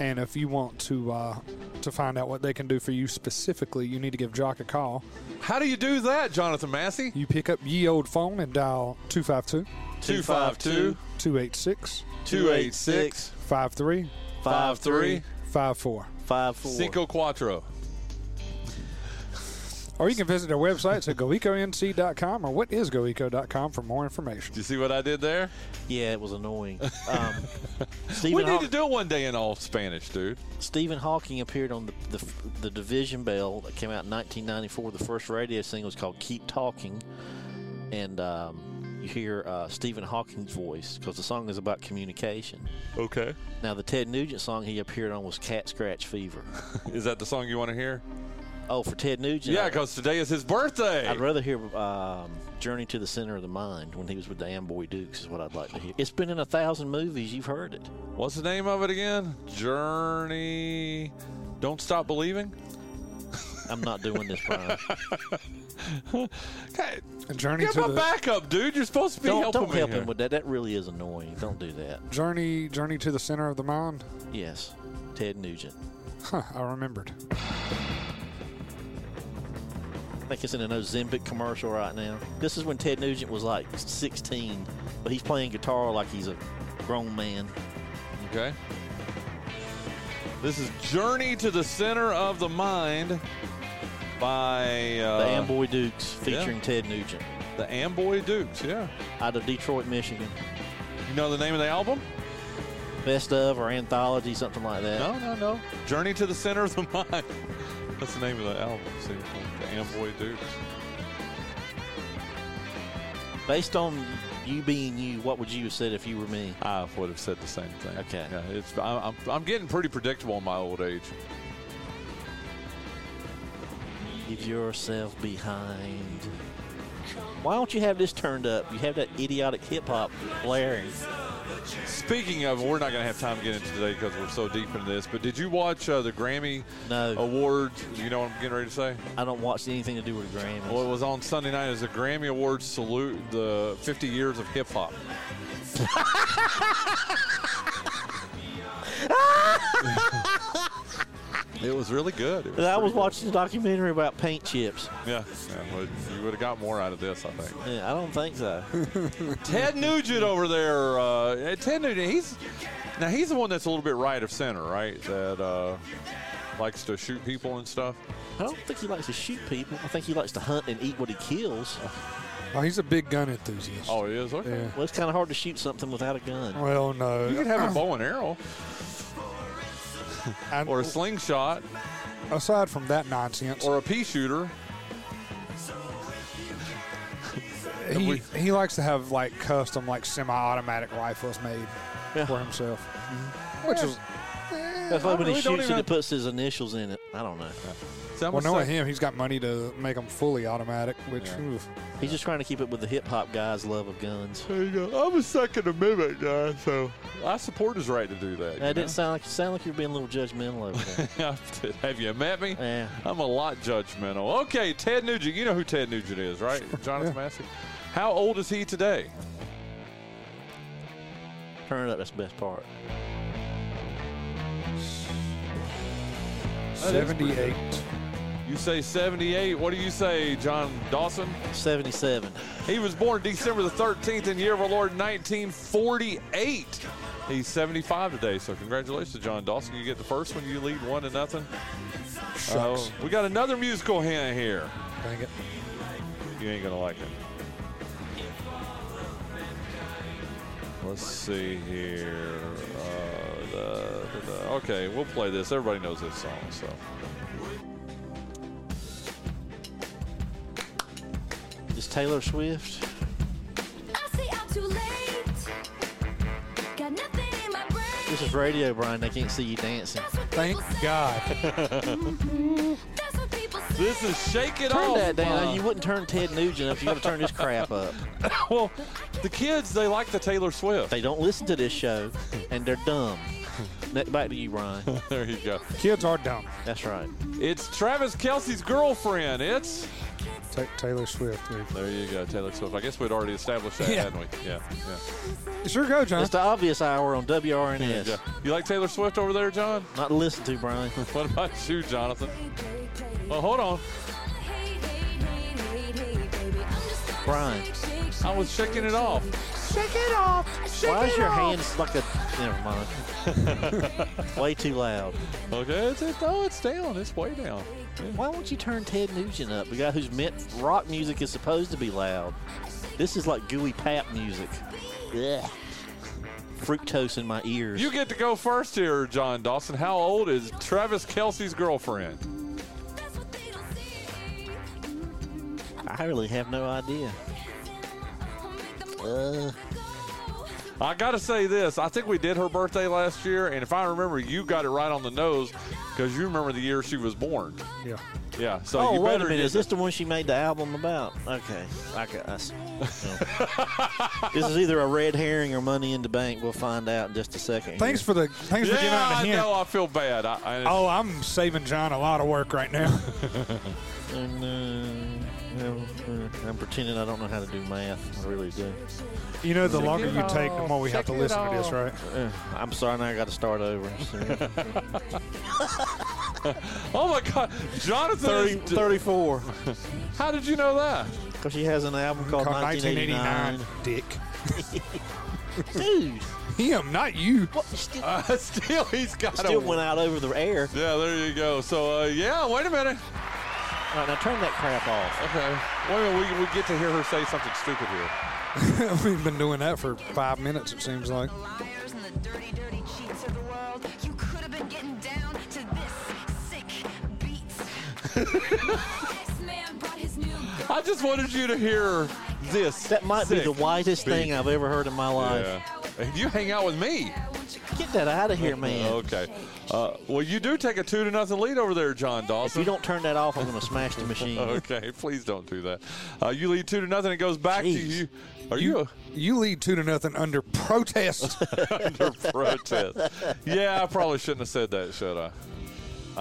S7: and if you want to uh, to find out what they can do for you specifically, you need to give Jock a call.
S2: How do you do that, Jonathan Massey?
S7: You pick up ye old phone and dial 252
S2: 252
S7: 286
S2: 286
S7: 53
S6: Five three
S7: 54.
S2: Cinco Cuatro.
S7: Or you can visit their websites at goeconc.com or what is whatisgoeco.com for more information.
S2: Do you see what I did there?
S6: Yeah, it was annoying. Um,
S2: We need
S6: Haw-
S2: to do it one day in all Spanish, dude.
S6: Stephen Hawking appeared on the, the the Division Bell that came out in 1994. The first radio single was called "Keep Talking," and um, you hear uh, Stephen Hawking's voice because the song is about communication.
S2: Okay.
S6: Now, the Ted Nugent song he appeared on was "Cat Scratch Fever."
S2: Is that the song you want to hear?
S6: Oh, for Ted Nugent,
S2: Yeah, because today is his birthday.
S6: I'd rather hear um, "Journey to the Center of the Mind" when he was with the Amboy Dukes. Is what I'd like to hear. It's been in a thousand movies. You've heard it.
S2: What's the name of it again? Journey. Don't stop believing.
S6: I'm not doing this, Bryan.
S2: Okay,
S7: A journey
S2: give
S7: to
S2: my
S7: the
S2: backup, dude. You're supposed to be
S6: don't
S2: helping
S6: don't
S2: me
S6: help
S2: here.
S6: him with that. That really is annoying. Don't do that.
S7: journey journey to the center of the mind.
S6: Yes, Ted Nugent.
S7: Huh, I remembered.
S6: I think it's in an Ozempic commercial right now. This is when Ted Nugent was like 16, but he's playing guitar like he's a grown man.
S2: Okay. This is Journey to the Center of the Mind by uh,
S6: The Amboy Dukes featuring Ted Nugent
S2: the Amboy Dukes. Yeah.
S6: out of Detroit, Michigan.
S2: You know the name of the album?
S6: Best of or anthology, something like that.
S2: No, no, no. Journey to the Center of the Mind. That's the name of the album. The Amboy Dukes.
S6: Based on you being you, what would you have said if you were me?
S2: I would have said the same thing.
S6: Okay.
S2: Yeah, it's I'm I'm getting pretty predictable in my old age.
S6: Leave yourself behind. Why don't you have this turned up? You have that idiotic hip hop blaring.
S2: Speaking of, we're not going to have time to get into today because we're so deep into this. But did you watch uh, the Grammy
S6: No,
S2: Awards? You know what I'm getting ready to say?
S6: I don't watch anything to do with Grammys.
S2: Well, it was on Sunday night as the Grammy Awards salute the 50 years of hip hop. It was really good. Was
S6: I was
S2: pretty good.
S6: watching a documentary about paint chips.
S2: Yeah, yeah well, you would have got more out of this, I think.
S6: Yeah, I don't think so.
S2: Ted Nugent over there. Uh, Ted Nugent, he's now he's the one that's a little bit right of center, right? That uh, likes to shoot people and stuff.
S6: I don't think he likes to shoot people. I think he likes to hunt and eat what he kills.
S7: Oh, he's a big gun enthusiast.
S2: Oh, he is. Okay.
S7: yeah.
S6: Well, it's kind of hard to shoot something without a gun.
S7: Well, no.
S2: You could have a bow and arrow
S7: And
S2: or a slingshot
S7: aside from that nonsense,
S2: or a pea shooter.
S7: he he likes to have like custom like semi-automatic rifles made
S6: Yeah.
S7: for himself, mm-hmm. which is eh,
S6: That's why when he
S2: really don't
S6: shoots it,
S2: even-
S6: it puts his initials in it. I don't know.
S2: See,
S7: well, knowing him, he's got money to make them fully automatic, which
S2: Yeah.
S7: oof.
S6: He's just trying to keep it with the hip hop guys' love of guns.
S2: There you go. I'm a Second Amendment guy, so I support his right to do that.
S6: That
S2: you
S6: didn't sound like sound like you're being a little judgmental over there.
S2: have you met me?
S6: yeah.
S2: I'm a lot judgmental. Okay, Ted Nugent. You know who Ted Nugent is, right? Jonathan Massey. How old is he today?
S6: Turn it up. That's the best part.
S7: Seventy-eight.
S2: You say 78. What do you say, John Dawson?
S6: 77.
S2: He was born December the 13th in the year of our Lord 1948. He's 75 today, so congratulations, John Dawson. You get the first one. You lead one to nothing.
S7: Shucks.
S2: Uh, we got another musical hint here.
S7: Dang it.
S2: You ain't gonna like it. Let's see here. Uh, the, the, the- okay, we'll play this. Everybody knows this song, so.
S8: My brain.
S6: This is radio, Bryan. They can't see you dancing.
S7: Thank. God.
S8: That's what people say.
S2: This is Shake It
S6: Turn
S2: Off.
S6: that down.
S2: uh,
S6: You wouldn't turn Ted Nugent up. You got to turn this crap up.
S2: well, the kids, they like the Taylor Swift.
S6: They don't listen to this show, and they're dumb. Back to you, Bryan.
S2: there you go.
S7: Kids are dumb.
S6: That's right.
S2: It's Travis Kelce's girlfriend. It's.
S7: Ta Taylor Swift. dude.
S2: There you go, Taylor Swift. I guess we'd already established that,
S7: Yeah.
S2: hadn't we? Yeah, yeah.
S7: Sure go, John.
S6: It's the obvious hour on WRNS.
S2: yeah. You like Taylor Swift over there, John?
S6: Not to listen to, Bryan.
S2: What about you, Jonathan? Well, hold on.
S6: Bryan.
S2: I was shaking it off. Shake it off.
S6: Shake Why is your hands like a. Never mind. Way too loud.
S2: Okay, it's, it, oh, it's down. It's way down.
S6: Why won't you turn Ted Nugent up? The guy who's meant rock music is supposed to be loud. This is like gooey pap music. Ugh. Fructose in my ears.
S2: You get to go first here, John Dawson. How old is Travis Kelce's girlfriend?
S6: I really have no idea. Uh,
S2: I got to say this. I think we did her birthday last year, and if I remember, you got it right on the nose because you remember the year she was born.
S7: Yeah.
S2: Yeah. So
S6: oh,
S2: you
S6: wait a
S2: better
S6: minute. Is this the one she made the album about? Okay. I got us. this is either a red herring or money in the bank. We'll find out in just a second.
S7: Thanks
S6: here.
S7: for the thanks for giving
S2: Yeah,
S7: out
S2: I
S7: the hint.
S2: know. I feel bad. I, I,
S7: Oh, I'm saving John a lot of work right now.
S6: And, uh, I'm pretending I don't know how to do math. I really do.
S7: You know, the
S2: Shake
S7: longer
S2: it
S7: you take, the more we have to
S2: shake it
S7: listen to this, right?
S6: Uh, I'm sorry. Now I got to start over.
S2: oh my God, Jonathan!
S6: 30,
S2: is-
S6: 34.
S2: How did you know that?
S6: Because she has an album called,
S7: Called
S6: 1989.
S7: 1989. Dick.
S6: Dude,
S7: Him, not you.
S6: what? Still,
S2: Uh, still, he's got
S6: still
S2: a,
S6: went out over the air.
S2: Yeah, there you go. So, uh, yeah, wait a minute.
S6: All right, now turn that crap off.
S2: Okay. Wait a minute. We, we get to hear her say something stupid here.
S7: We've been doing that for five minutes, it seems like.
S8: Liars and the dirty, dirty cheats of the world. You could have been getting down to this sick beat. This man brought his new
S2: I just wanted you to hear this.
S6: That might be the whitest
S2: beat.
S6: thing I've ever heard in my life.
S2: Yeah. And you hang out with me.
S6: Get that out of here, man.
S2: Okay. Uh, well, you do take a two to nothing lead over there, John Dawson.
S6: If you don't turn that off, I'm going to smash the machine.
S2: Okay, please don't do that. Uh, you lead two to nothing. It goes back
S6: Jeez.
S2: to you. Are you,
S7: You lead two to nothing under protest.
S2: under protest? Yeah, I probably shouldn't have said that, should I?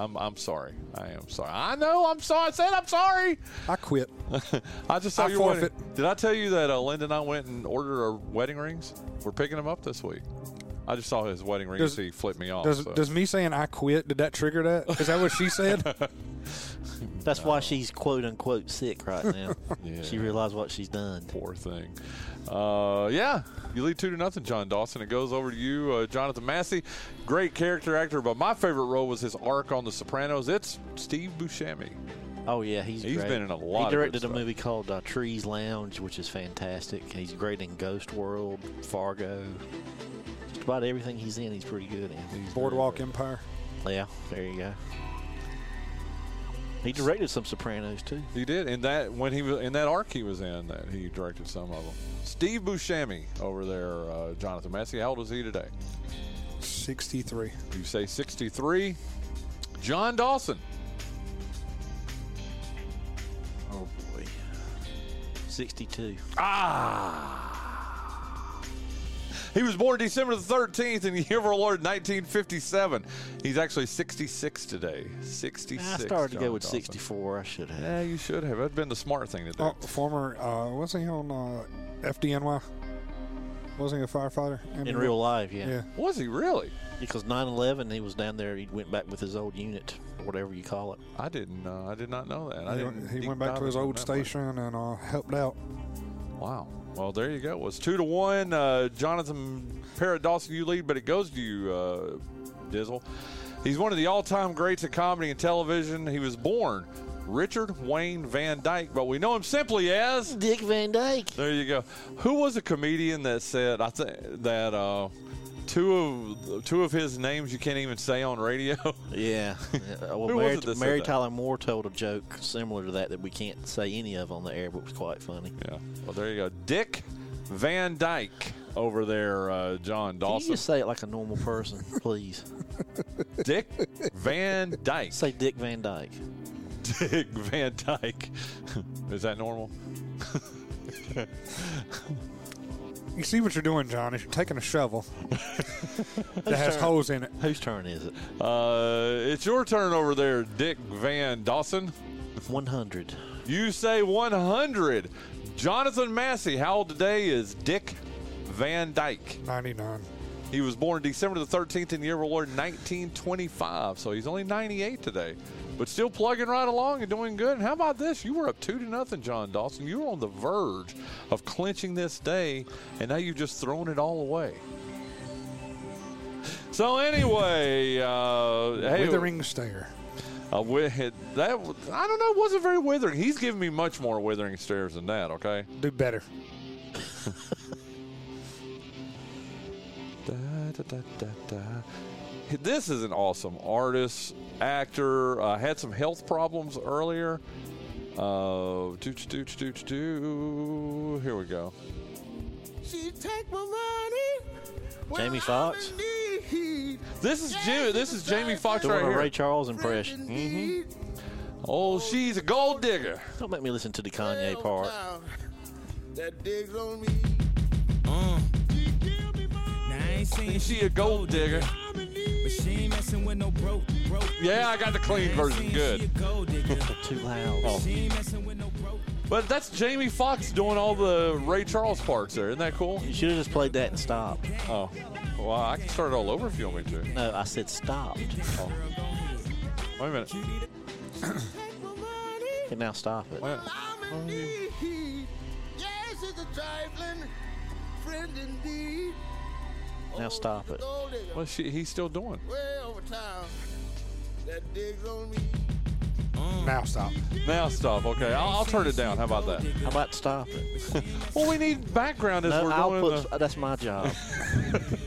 S2: I'm, I'm sorry. I am sorry. I know. I'm sorry. I said I'm sorry.
S7: I quit.
S2: I just saw
S7: I
S2: your wedding.
S7: forfeit.
S2: Did I tell you that uh, Linda and I went and ordered our wedding rings? We're picking them up this week. I just saw his wedding ring.
S7: Does,
S2: he flipped me off.
S7: Does
S2: so.
S7: does me saying I quit did that trigger that? Is that what she said?
S6: That's why she's quote unquote sick right now.
S2: Yeah.
S6: She realized what she's done.
S2: Poor thing. Uh, yeah, you lead two to nothing, John Dawson. It goes over to you, uh, Jonathan Massey. Great character actor, but my favorite role was his arc on The Sopranos. It's Steve Buscemi.
S6: Oh yeah, he's
S2: He's
S6: great.
S2: been in a lot of
S6: He
S2: good
S6: directed a
S2: stuff.
S6: movie called uh, Trees Lounge, which is fantastic. He's great in Ghost World, Fargo. Just about everything he's in, he's pretty good in.
S7: Boardwalk Empire.
S6: Yeah, there you go. He directed some Sopranos too.
S2: He did in that when he was in that arc he was in. That he directed some of them. Steve Buscemi over there, uh, Jonathan Massey. How old is he today?
S7: 63.
S2: You say 63. John Dawson.
S6: Oh boy, sixty-two.
S2: Ah. He was born December the 13th in the year of our Lord 1957. He's actually 66 today. 66.
S6: I started to go with
S2: Dawson.
S6: sixty-four. I should have.
S2: Yeah, you should have. That'd been the smart thing to do.
S7: Oh, former, uh, wasn't he on uh, FDNY? Wasn't he a firefighter?
S6: In real life, yeah.
S7: Yeah.
S2: Was he really?
S6: Because 9/11, he was down there. He went back with his old unit, or whatever you call it.
S2: I didn't. Uh, I did not know that. I
S7: He,
S2: didn't
S7: he went back to his old
S2: that much.
S7: station and uh, helped out.
S2: Wow. Well, there you go. It was two to one. Uh, Jonathan Parrott Dawson, you lead, but it goes to you, uh, Dizzle. He's one of the all-time greats of comedy and television. He was born Richard Wayne Van Dyke, but we know him simply as.
S6: Dick Van Dyke.
S2: There you go. Who was a comedian that said I think that uh, two of two of his names you can't even say on radio?
S6: Yeah. Well, Mary,
S2: it
S6: Mary? Tyler Moore told a joke similar to that that we can't say any of on the air, but was quite funny.
S2: yeah. Well, there you go. Dick Van Dyke over there, uh, John
S6: Can
S2: Dawson.
S6: you just say it like a normal person, please?
S2: Dick Van Dyke.
S6: say Dick Van Dyke.
S2: Dick Van Dyke. Is that normal?
S7: You see what you're doing, John? Is you're taking a shovel that has
S6: turn?
S7: holes in it.
S6: Whose turn is it?
S2: Uh, it's your turn over there, Dick Van Dawson.
S6: 100.
S2: You say 100. Jonathan Massey, how old today is Dick Van Dyke?
S7: 99.
S2: He was born December the 13th in the year of our Lord 1925, so he's only 98 today, but still plugging right along and doing good. And how about this? You were up two to nothing, John Dawson. You were on the verge of clinching this day, and now you've just thrown it all away. So anyway, uh, hey,
S7: Withering stare.
S2: uh, wi- that I don't know, wasn't very withering. He's giving me much more withering stares than that. Okay.
S7: Do better.
S2: Da, da, da, da, da. This is an awesome artist, actor. Uh, had some health problems earlier. Uh, do, do, do, do, do, do. Here we go.
S6: Jamie Foxx?
S2: This is Jim, This is Jamie Foxx
S6: Doing
S2: right
S6: a
S2: here.
S6: Ray Charles impression.
S2: Oh, she's a gold digger.
S6: Don't make me listen to the Kanye part.
S9: That digs on me.
S10: Now, I ain't saying
S2: Is she a gold digger?
S10: But she ain't messing with no broke, broke.
S2: Yeah, I got the clean version. Good.
S6: Too loud.
S2: Oh.
S10: She ain't messing with no broke.
S2: But that's Jamie Foxx doing all the Ray Charles parts there. Isn't that cool?
S6: You should have just played that and stopped.
S2: Oh, well, I can start it all over if you want me to.
S6: No, I said stopped.
S2: Oh. Wait a minute.
S6: Okay, now stop it.
S2: Wait.
S9: I'm in need. Yes, it's a trifling friend indeed.
S6: Now stop it.
S9: Gold digger,
S2: Well, she, he's still doing.
S9: way over town. That digs on me.
S7: Now stop.
S2: Now stop. Okay, I'll, I'll turn it down. How about that?
S6: How about stop it?
S2: Well, we need background as
S6: No,
S2: we're
S6: I'll
S2: going.
S6: put. That's my job.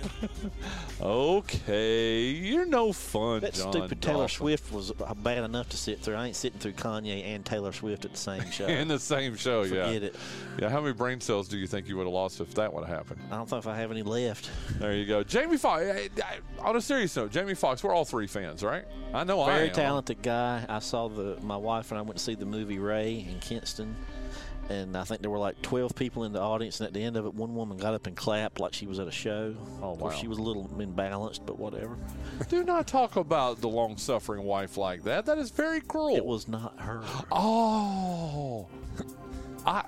S2: okay, you're no fun,
S6: That
S2: John
S6: stupid Taylor. Swift was bad enough to sit through. I ain't sitting through Kanye and Taylor Swift at the same show.
S2: in the same show. yeah,
S6: Forget it.
S2: yeah. How many brain cells do you think you would have lost if that would have happened?
S6: I don't think if I have any left.
S2: There you go, Jamie Foxx. Eh, eh, on a serious note, Jamie Foxx. We're all three fans, right? I know I am.
S6: Very talented guy. I saw the my wife and I went to see the movie Ray in Kinston, and I think there were like twelve people in the audience. And at the end of it, one woman got up and clapped like she was at a show.
S2: Oh,
S6: Of course,
S2: wow.
S6: She was a little imbalanced, but whatever.
S2: Do not talk about the long-suffering wife like that. That is very cruel.
S6: It was not her.
S2: Oh, I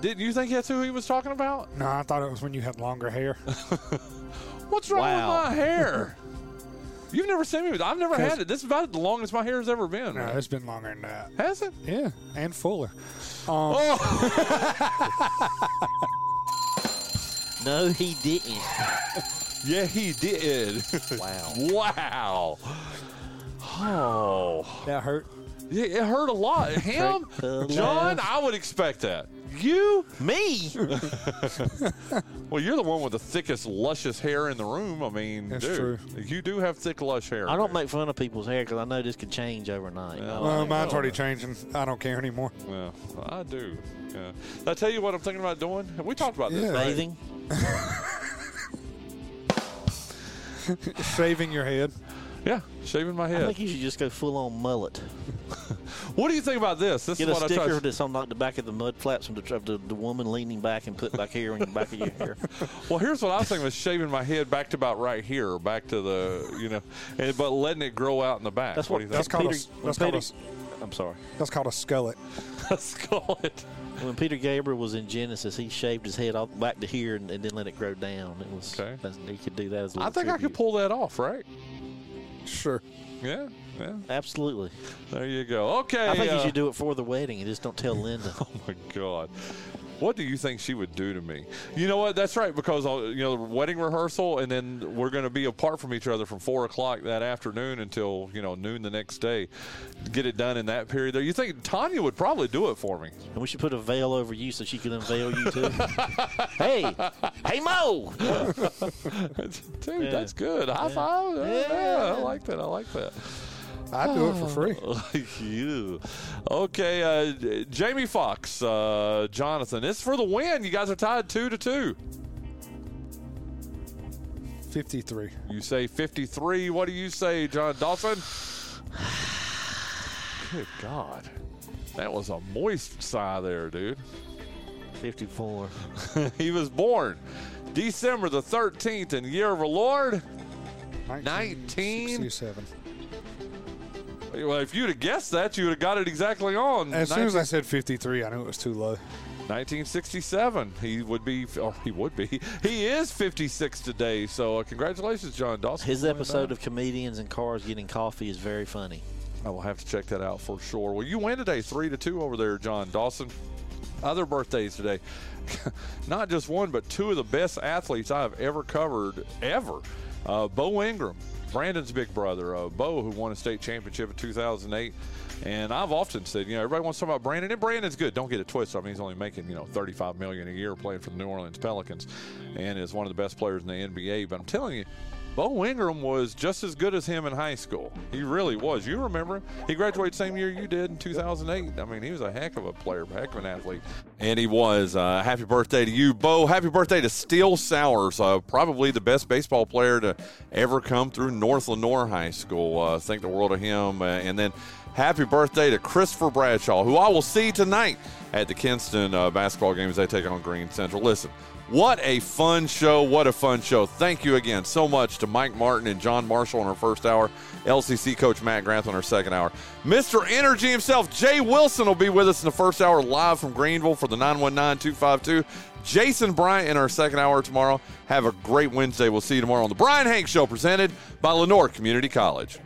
S2: didn't you think that's who he was talking about?
S7: No, I thought it was when you had longer hair.
S2: What's wrong
S6: Wow.
S2: with my hair? You've never seen me with I've never had it. This is about the longest my hair has ever been.
S7: No, it's been longer than that.
S2: Has it?
S7: Yeah, and fuller. Um,
S2: Oh,
S6: No, he didn't.
S2: yeah, he did.
S6: Wow.
S2: wow. Oh,
S7: that hurt.
S2: yeah, it hurt a lot. Him, John. I would expect that. You?
S6: Me?
S2: Well, you're the one with the thickest, luscious hair in the room. I mean,
S7: That's
S2: dude,
S7: true.
S2: you do have thick, lush hair.
S6: I don't make fun of people's hair because I know this could change overnight.
S2: Yeah.
S7: Well, mine's
S2: know
S7: already
S2: that.
S7: changing. I don't care anymore.
S2: Yeah, I do. Yeah. Did I tell you what I'm thinking about doing? Have we talked about this?
S7: Yeah.
S2: right?
S6: Bathing?
S7: Shaving your head.
S2: Yeah, shaving my head.
S6: I think you should just go full on mullet.
S2: What do you think about this? This
S6: Get
S2: is
S6: a
S2: what I
S6: sticker
S2: tried.
S6: that's on like the back of the mud flaps of the, the, the woman leaning back and put back hair on the back of your hair.
S2: Well, here's what I was thinking: was shaving my head back to about right here, back to the, you know, and, but letting it grow out in the back.
S6: That's
S2: what,
S6: what,
S2: do you
S7: That's
S2: think?
S7: called a, that's
S6: when
S7: called a,
S6: Peter- I'm sorry.
S7: that's called a skullet.
S2: Let's call it.
S6: When Peter Gabriel was in Genesis, he shaved his head off back to here and, and then let it grow down. It was
S2: Okay.
S6: he could do that as a
S2: I
S6: little
S2: think I could pull that off, right?
S7: Sure.
S2: Yeah, yeah.
S6: Absolutely.
S2: There you go. Okay.
S6: I think you
S2: uh,
S6: should do it for the wedding and just don't tell Linda.
S2: Oh my God. What do you think she would do to me? You know what? That's right because you know the wedding rehearsal, and then we're going to be apart from each other from four o'clock that afternoon until you know noon the next day. Get it done in that period there. You think Tanya would probably do it for me?
S6: and we should put a veil over you so she can unveil you too. hey, hey Mo!
S2: Dude,
S6: Yeah.
S2: that's good. High five. Yeah.
S6: Yeah.
S2: I like that. I like that.
S7: I'd do it for free.
S2: you. Okay, uh, Jamie Foxx, uh, Jonathan. This is for the win. You guys are tied two to two.
S7: 53.
S2: You say 53. What do you say, John Dawson? Good God. That was a moist sigh there, dude.
S6: 54.
S2: he was born December the 13th in the year of our Lord.
S7: 1967.
S2: Well, if you'd have guessed that, you would have got it exactly on.
S7: As soon as I said 53, I knew it was too low.
S2: 1967. He would be, or he would be. He is 56 today. So, uh, congratulations, John Dawson.
S6: His episode
S2: that.
S6: of Comedians and Cars Getting Coffee is very funny.
S2: I will have to check that out for sure. Well, you win today, three to two over there, John Dawson. Other birthdays today, not just one, but two of the best athletes I have ever covered ever. Uh, Bo Ingram, Brandon's big brother, uh, Bo, who won a state championship in 2008. And I've often said, you know, everybody wants to talk about Brandon, and Brandon's good. Don't get it twisted. I mean, he's only making, you know, 35 million a year playing for the New Orleans Pelicans, and is one of the best players in the NBA. But I'm telling you, Bo Ingram was just as good as him in high school. He really was. You remember him? He graduated same year you did in 2008. I mean, he was a heck of a player, heck of an athlete. And he was. Uh, happy birthday to you, Bo. Happy birthday to Stihl Sowers, uh, probably the best baseball player to ever come through North Lenoir High School. Uh, think the world of him. Uh, and then happy birthday to Christopher Bradshaw, who I will see tonight at the Kinston uh, basketball game as they take on Greene Central. Listen, what a fun show. What a fun show. Thank you again so much to Mike Martin and John Marshall in our first hour, LCC coach Matt Grantham in our second hour. Mr. Energy himself, Jay Wilson, will be with us in the first hour live from Greenville for the 919 252. Jason Bryant in our second hour tomorrow. Have a great Wednesday. We'll see you tomorrow on the Bryan Hank Show presented by Lenoir Community College.